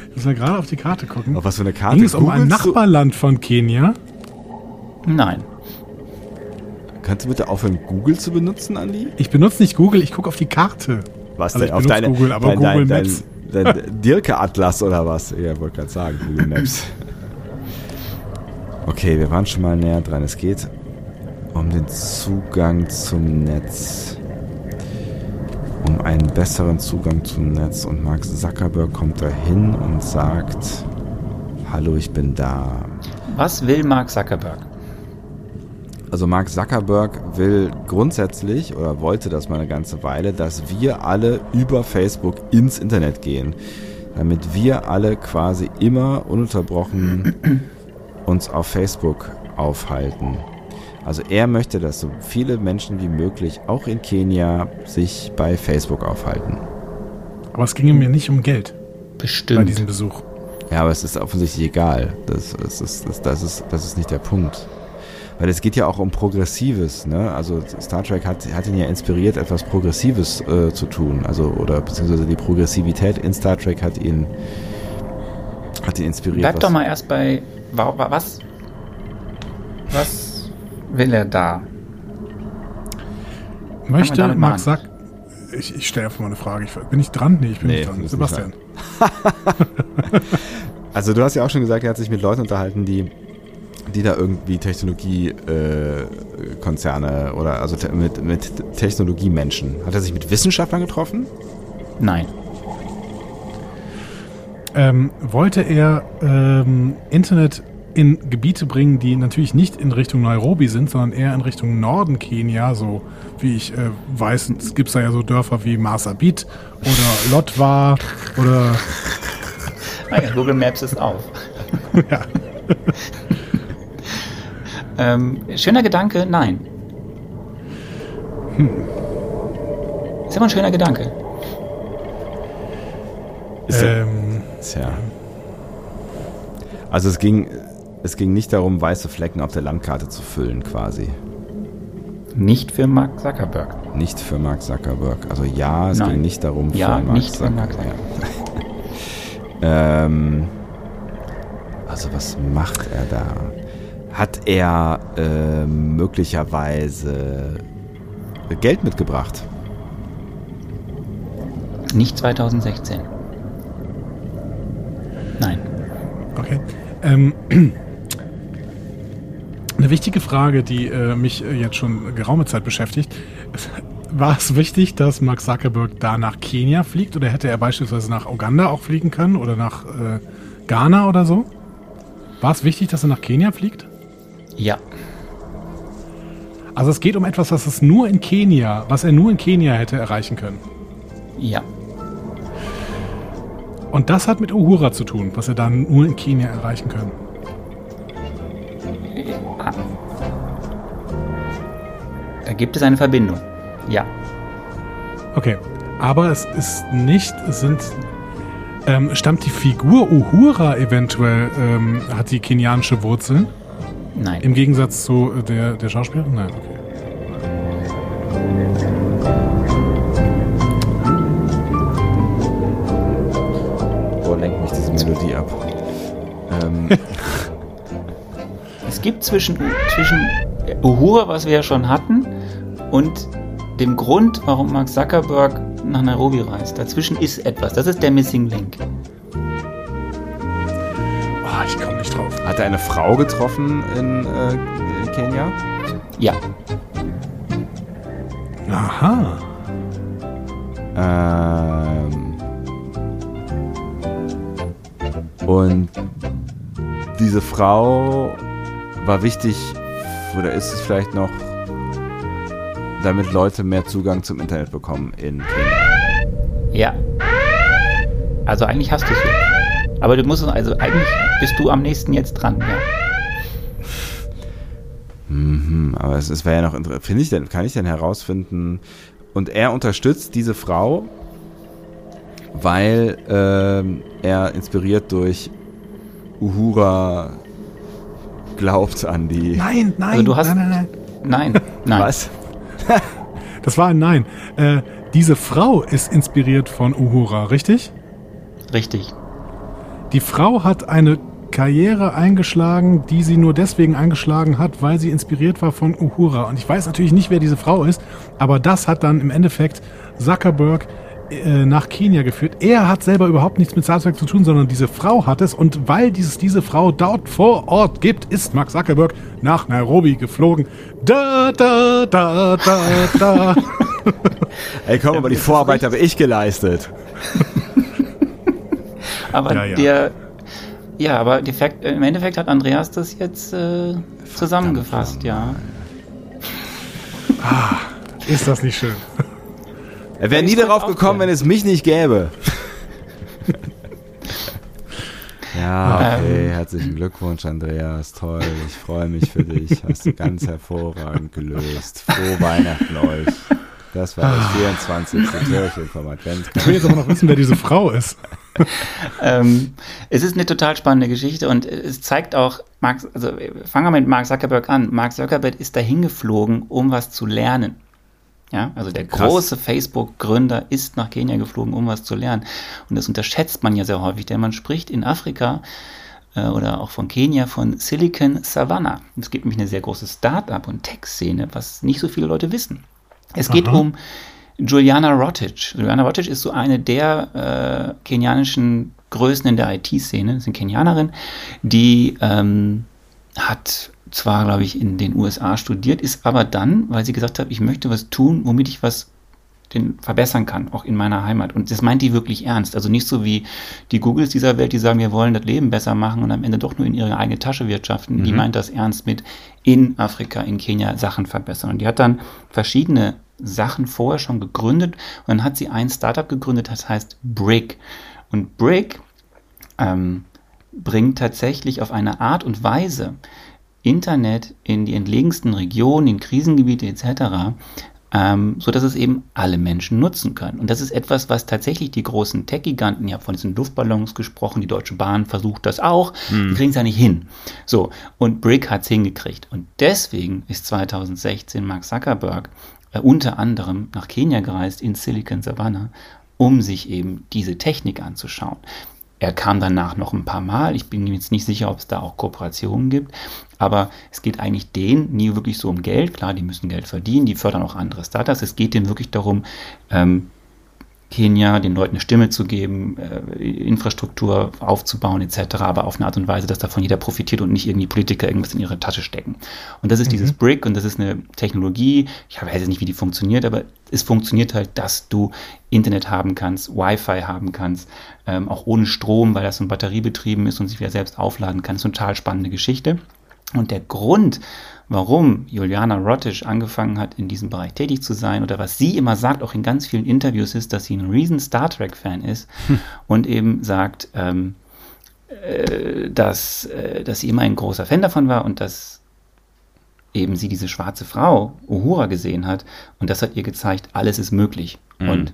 Ich muss mal gerade auf die Karte gucken. Auf was für eine Karte? Ging es um ein? Nachbarland von Kenia? Nein. Kannst du bitte aufhören, Google zu benutzen, Andi? Ich benutze nicht Google, ich gucke auf die Karte. Was Also ich benutze Google, aber Google Maps. Dein, dein Dirke-Atlas oder was? Ja, wollte gerade sagen, Google Maps. Okay, wir waren schon mal näher dran. Es geht um den Zugang zum Netz. Um einen besseren Zugang zum Netz. Und Mark Zuckerberg kommt da hin und sagt, hallo, ich bin da. Was will Mark Zuckerberg? Also Mark Zuckerberg will grundsätzlich oder wollte das mal eine ganze Weile, dass wir alle über Facebook ins Internet gehen, damit wir alle quasi immer ununterbrochen uns auf Facebook aufhalten. Also er möchte, dass so viele Menschen wie möglich auch in Kenia sich bei Facebook aufhalten. Aber es ging mir nicht um Geld bei Bestimmt. diesem Besuch. Ja, aber es ist offensichtlich egal. Das, das, ist, das, das, ist, das ist nicht der Punkt. Weil es geht ja auch um Progressives, ne? Also Star Trek hat, hat ihn ja inspiriert, etwas Progressives äh, zu tun. Also, oder beziehungsweise die Progressivität in Star Trek hat ihn, hat ihn inspiriert. Bleib was- doch mal erst bei. wa- wa- Was? Was will er da? Möchte an. Sack. Ich, ich stelle einfach mal eine Frage. Ich, bin ich dran? Nee, ich bin Nee, nicht dran. bist nicht Sebastian. Also du hast ja auch schon gesagt, er hat sich mit Leuten unterhalten, die, die da irgendwie Technologiekonzerne äh, Konzerne oder also te mit, mit Technologiemenschen. Hat er sich mit Wissenschaftlern getroffen? Nein. Ähm, wollte er ähm, Internet in Gebiete bringen, die natürlich nicht in Richtung Nairobi sind, sondern eher in Richtung Norden Kenia, so wie ich äh, weiß, es gibt da ja so Dörfer wie Marsabit oder Lotwa oder Ah ja, Google Maps ist auf. ja. Ähm, schöner Gedanke, nein. Hm. Ist aber ein schöner Gedanke. Ist ähm, Tja. Also es ging, es ging nicht darum, weiße Flecken auf der Landkarte zu füllen, quasi. Nicht für Mark Zuckerberg. Nicht für Mark Zuckerberg. Also ja, es Nein. ging nicht darum Ja, für Mark nicht für Mark Zuckerberg. Ja. ähm, also was macht er da? Hat er äh, möglicherweise Geld mitgebracht? Nicht 2016. Nein. Okay. Ähm, eine wichtige Frage, die äh, mich äh, jetzt schon geraume Zeit beschäftigt. War es wichtig, dass Mark Zuckerberg da nach Kenia fliegt oder hätte er beispielsweise nach Uganda auch fliegen können oder nach äh, Ghana oder so? War es wichtig, dass er nach Kenia fliegt? Ja. Also es geht um etwas, was es nur in Kenia, was er nur in Kenia hätte erreichen können. Ja. Und das hat mit Uhura zu tun, was er dann nur in Kenia erreichen können. Gibt es eine Verbindung. Ja. Okay, aber es ist nicht, es sind, ähm, stammt die Figur Uhura eventuell, ähm, hat die kenianische Wurzeln, Nein. im Gegensatz zu äh, der, der Schauspielerin? Nein, okay. Boah, lenkt mich diese Melodie ab. Ähm, Es gibt zwischen, zwischen Uhura, was wir ja schon hatten, und dem Grund, warum Mark Zuckerberg nach Nairobi reist. Dazwischen ist etwas. Das ist der Missing Link. Oh, Ah, ich komme nicht drauf. Hat er eine Frau getroffen in äh, Kenia? Ja. Aha. Ähm, und diese Frau war wichtig, oder ist es vielleicht noch, damit Leute mehr Zugang zum Internet bekommen in Kenia? Ja. Also eigentlich hast du es. Aber du musst, also eigentlich bist du am nächsten jetzt dran, ja. Mhm, aber es, es wäre ja noch interessant. Finde ich denn, kann ich denn herausfinden? Und er unterstützt diese Frau, weil ähm, er inspiriert durch Uhura glaubt an die. Nein, nein, Also du hast- nein, nein, nein. Nein, nein. Was? Das war ein Nein. Äh, diese Frau ist inspiriert von Uhura, richtig? Richtig. Die Frau hat eine Karriere eingeschlagen, die sie nur deswegen eingeschlagen hat, weil sie inspiriert war von Uhura. Und ich weiß natürlich nicht, wer diese Frau ist, aber das hat dann im Endeffekt Zuckerberg äh, nach Kenia geführt. Er hat selber überhaupt nichts mit Star Trek zu tun, sondern diese Frau hat es. Und weil dieses, diese Frau dort vor Ort gibt, ist Mark Zuckerberg nach Nairobi geflogen. Da, da, da, da, da. Ey, komm, aber die Vorarbeit habe ich geleistet. Aber Ja, ja. der, ja, aber die Fakt, im Endeffekt hat Andreas das jetzt äh, zusammengefasst, ja. Ist das nicht schön? Er wäre nie darauf gekommen, wenn es mich nicht gäbe. Ja, okay, herzlichen Glückwunsch, Andreas. Toll, ich freue mich für dich. Hast du ganz hervorragend gelöst. Frohe Weihnachten euch. Das war das 24. Türchen vom Advent. Ich will jetzt aber noch wissen, wer diese Frau ist. Ähm, es ist eine total spannende Geschichte und es zeigt auch, Mark, also fangen wir mit Mark Zuckerberg an. Mark Zuckerberg ist dahin geflogen, um was zu lernen. Ja, also der Krass. große Facebook-Gründer ist nach Kenia geflogen, um was zu lernen. Und das unterschätzt man ja sehr häufig, denn man spricht in Afrika äh, oder auch von Kenia von Silicon Savannah. Es gibt nämlich eine sehr große Start-up- und Tech-Szene, was nicht so viele Leute wissen. Es geht Aha. um Juliana Rotich. Juliana Rotich ist so eine der äh, kenianischen Größen in der IT-Szene. Das ist eine Kenianerin, die ähm, hat zwar, glaube ich, in den USA studiert, ist aber dann, weil sie gesagt hat, ich möchte was tun, womit ich was den verbessern kann, auch in meiner Heimat. Und das meint die wirklich ernst. Also nicht so wie die Googles dieser Welt, die sagen, wir wollen das Leben besser machen und am Ende doch nur in ihre eigene Tasche wirtschaften. Die meint das ernst mit in Afrika, in Kenia Sachen verbessern. Und die hat dann verschiedene Sachen vorher schon gegründet und dann hat sie ein Startup gegründet, das heißt Brick. Und Brick ähm, bringt tatsächlich auf eine Art und Weise Internet in die entlegensten Regionen, in Krisengebiete etc., ähm, so dass es eben alle Menschen nutzen können. Und das ist etwas, was tatsächlich die großen Tech-Giganten, ja von diesen Luftballons gesprochen, die Deutsche Bahn versucht das auch, die kriegen es ja nicht hin. So, und Brick hat es hingekriegt. Und deswegen ist 2016 Mark Zuckerberg äh, unter anderem nach Kenia gereist, in Silicon Savannah, um sich eben diese Technik anzuschauen. Er kam danach noch ein paar Mal. Ich bin jetzt nicht sicher, ob es da auch Kooperationen gibt. Aber es geht eigentlich denen nie wirklich so um Geld. Klar, die müssen Geld verdienen, die fördern auch andere Startups. Es geht denen wirklich darum, ähm, Kenia den Leuten eine Stimme zu geben, äh, Infrastruktur aufzubauen etc., aber auf eine Art und Weise, dass davon jeder profitiert und nicht irgendwie Politiker irgendwas in ihre Tasche stecken. Und das ist dieses Brick und das ist eine Technologie, ich weiß jetzt nicht, wie die funktioniert, aber es funktioniert halt, dass du Internet haben kannst, Wi-Fi haben kannst, ähm, auch ohne Strom, weil das so ein batteriebetrieben ist und sich wieder selbst aufladen kann. Das ist eine total spannende Geschichte. Und der Grund, warum Juliana Rottisch angefangen hat, in diesem Bereich tätig zu sein oder was sie immer sagt, auch in ganz vielen Interviews, ist, dass sie ein riesen Star Trek-Fan ist und eben sagt, ähm, äh, dass, äh, dass sie immer ein großer Fan davon war und dass eben sie diese schwarze Frau, Uhura, gesehen hat und das hat ihr gezeigt, alles ist möglich. Und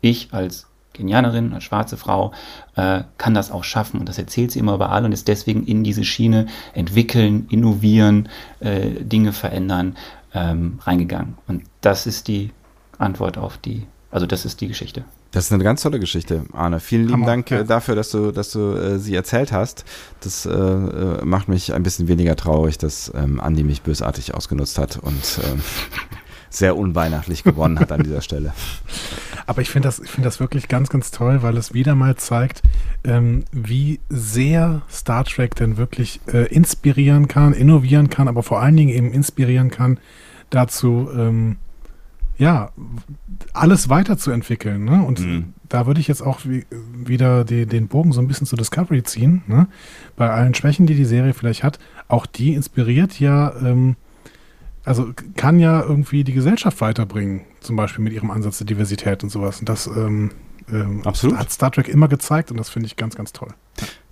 ich als Kenianerin, als schwarze Frau, äh, kann das auch schaffen. Und das erzählt sie immer überall und ist deswegen in diese Schiene entwickeln, innovieren, äh, Dinge verändern, ähm, reingegangen. Und das ist die Antwort auf die, also das ist die Geschichte. Das ist eine ganz tolle Geschichte, Arne. Vielen lieben Hammer, Dank ja. äh, dafür, dass du, dass du äh, sie erzählt hast. Das äh, äh, macht mich ein bisschen weniger traurig, dass ähm, Andi mich bösartig ausgenutzt hat und ähm, sehr unweihnachtlich gewonnen hat an dieser Stelle. Aber ich finde das, ich finde das wirklich ganz, ganz toll, weil es wieder mal zeigt, ähm, wie sehr Star Trek denn wirklich äh, inspirieren kann, innovieren kann, aber vor allen Dingen eben inspirieren kann, dazu, ähm, ja, alles weiterzuentwickeln. Ne? Und Mhm. da würde ich jetzt auch wie, wieder die, den Bogen so ein bisschen zu Discovery ziehen. Ne? Bei allen Schwächen, die die Serie vielleicht hat, auch die inspiriert ja, ähm, also kann ja irgendwie die Gesellschaft weiterbringen, zum Beispiel mit ihrem Ansatz der Diversität und sowas. Und das ähm, ähm, Absolut. hat Star Trek immer gezeigt und das finde ich ganz, ganz toll.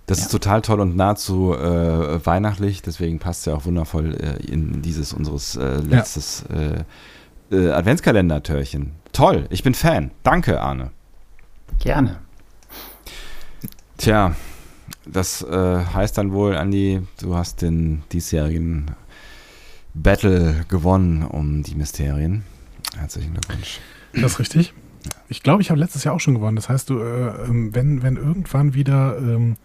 Das ist total toll und nahezu äh, weihnachtlich, deswegen passt ja auch wundervoll äh, in dieses unseres äh, letztes äh, äh, Adventskalender-Törchen. Toll, ich bin Fan. Danke, Arne. Gerne. Tja, das äh, heißt dann wohl, Andi, du hast den diesjährigen Battle gewonnen um die Mysterien. Herzlichen Glückwunsch. Das ist richtig. Ich glaube, ich habe letztes Jahr auch schon gewonnen. Das heißt, du, äh, ähm, wenn, wenn irgendwann wieder ähm,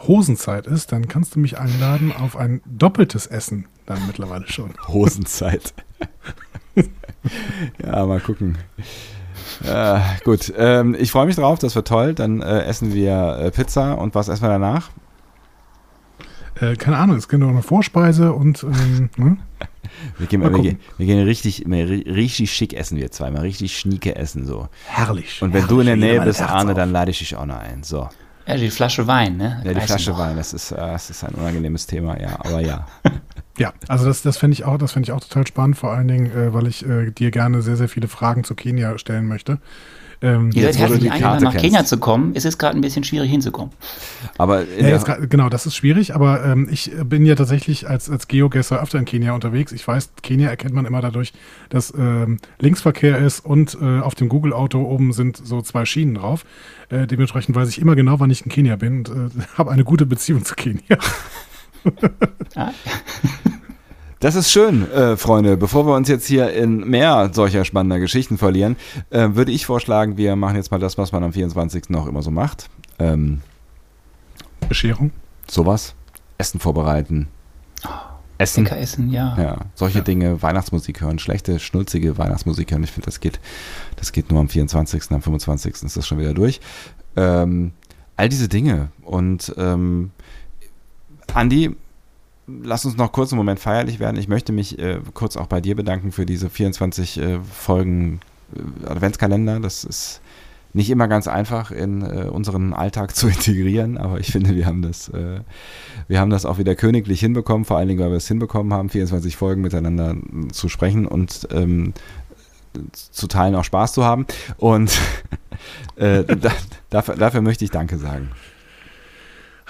Hosenzeit ist, dann kannst du mich einladen auf ein doppeltes Essen. Dann mittlerweile schon. Hosenzeit. ja, mal gucken. Äh, gut, ähm, ich freue mich drauf, das wird toll. Dann äh, essen wir äh, Pizza und was essen wir danach? Äh, keine Ahnung, es gibt noch eine Vorspeise und ähm, ne? Wir gehen, Mal wir, gehen, wir gehen richtig, richtig schick essen wir zweimal, richtig schnieke essen so. herrlich. Und wenn herrlich, du in der Nähe bist, Arne, dann lade ich dich auch noch ein. So. Ja, die Flasche Wein, ne? Ja, die Flasche noch. Wein, das ist, äh, das ist ein unangenehmes Thema, ja, aber ja. Ja, also das, das fände ich auch, das fände ich auch total spannend, vor allen Dingen, äh, weil ich äh, dir gerne sehr, sehr viele Fragen zu Kenia stellen möchte. Ähm, Ihr Jetzt, seid herzlich die eingeladen, Karte nach kennst. Kenia zu kommen. Es ist gerade ein bisschen schwierig hinzukommen. Aber in Ja, jetzt, grad- genau, das ist schwierig, aber ähm, ich bin ja tatsächlich als, als Geogesser öfter in Kenia unterwegs. Ich weiß, Kenia erkennt man immer dadurch, dass ähm, Linksverkehr ist und äh, auf dem Google-Auto oben sind so zwei Schienen drauf. Äh, dementsprechend weiß ich immer genau, wann ich in Kenia bin und äh, habe eine gute Beziehung zu Kenia. Ah, Das ist schön, äh, Freunde. Bevor wir uns jetzt hier in mehr solcher spannender Geschichten verlieren, äh, würde ich vorschlagen, wir machen jetzt mal das, was man am 24. noch immer so macht. Ähm, Bescherung. sowas. Essen vorbereiten. Essen. lecker essen, ja. Ja, solche Dinge, Weihnachtsmusik hören, schlechte, schnulzige Weihnachtsmusik hören. Ich finde, das geht, das geht nur am 24., am 25. ist das schon wieder durch. Ähm, all diese Dinge. Und ähm, Andi, lass uns noch kurz einen Moment feierlich werden. Ich möchte mich äh, kurz auch bei dir bedanken für diese 24 äh, Folgen äh, Adventskalender. Das ist nicht immer ganz einfach in äh, unseren Alltag zu integrieren, aber ich finde, wir haben das, äh, wir haben das auch wieder königlich hinbekommen, vor allen Dingen, weil wir es hinbekommen haben, 24 Folgen miteinander äh, zu sprechen und ähm, zu teilen auch Spaß zu haben. Und äh, da, dafür, dafür möchte ich Danke sagen.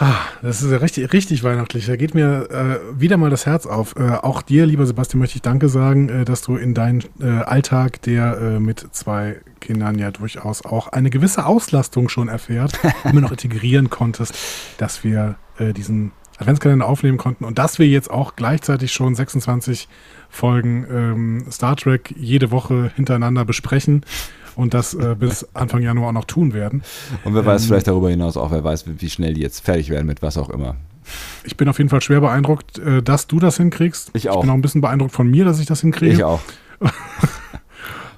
Ah, das ist ja richtig, richtig weihnachtlich. Da geht mir äh, wieder mal das Herz auf. Äh, auch dir, lieber Sebastian, möchte ich Danke sagen, äh, dass du in deinen äh, Alltag, der äh, mit zwei Kindern ja durchaus auch eine gewisse Auslastung schon erfährt, immer noch integrieren konntest, dass wir äh, diesen Adventskalender aufnehmen konnten und dass wir jetzt auch gleichzeitig schon 26 Folgen ähm, Star Trek jede Woche hintereinander besprechen und das äh, bis Anfang Januar auch noch tun werden. Und wer weiß Ähm, vielleicht darüber hinaus auch, wer weiß, wie schnell die jetzt fertig werden mit was auch immer. Ich bin auf jeden Fall schwer beeindruckt, äh, dass du das hinkriegst. Ich auch. Ich bin auch ein bisschen beeindruckt von mir, dass ich das hinkriege. Ich auch.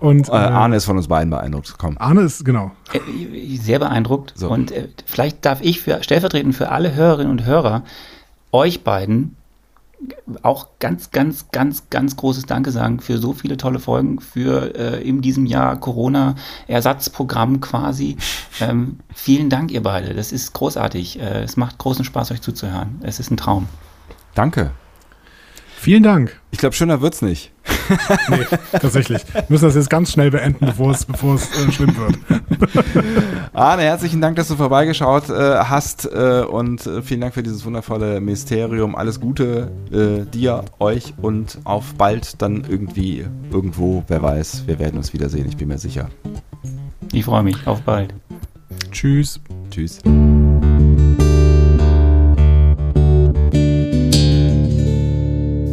Und Äh, äh, Arne ist von uns beiden beeindruckt. Komm. Arne ist, genau. Äh, Sehr beeindruckt. So. Und äh, vielleicht darf ich für, stellvertretend für alle Hörerinnen und Hörer euch beiden auch ganz, ganz, ganz, ganz großes Danke sagen für so viele tolle Folgen, für äh, in diesem Jahr Corona-Ersatzprogramm quasi. Ähm, vielen Dank, ihr beide. Das ist großartig. Äh, es macht großen Spaß, euch zuzuhören. Es ist ein Traum. Danke. Vielen Dank. Ich glaube, schöner wird's nicht. Nee, tatsächlich. Wir müssen das jetzt ganz schnell beenden, bevor es, bevor es äh, schlimm wird. Arne, herzlichen Dank, dass du vorbeigeschaut äh, hast äh, und äh, vielen Dank für dieses wundervolle Mysterium. Alles Gute äh, dir, euch und auf bald dann irgendwie irgendwo, wer weiß. Wir werden uns wiedersehen, ich bin mir sicher. Ich freue mich. Auf bald. Tschüss. Tschüss.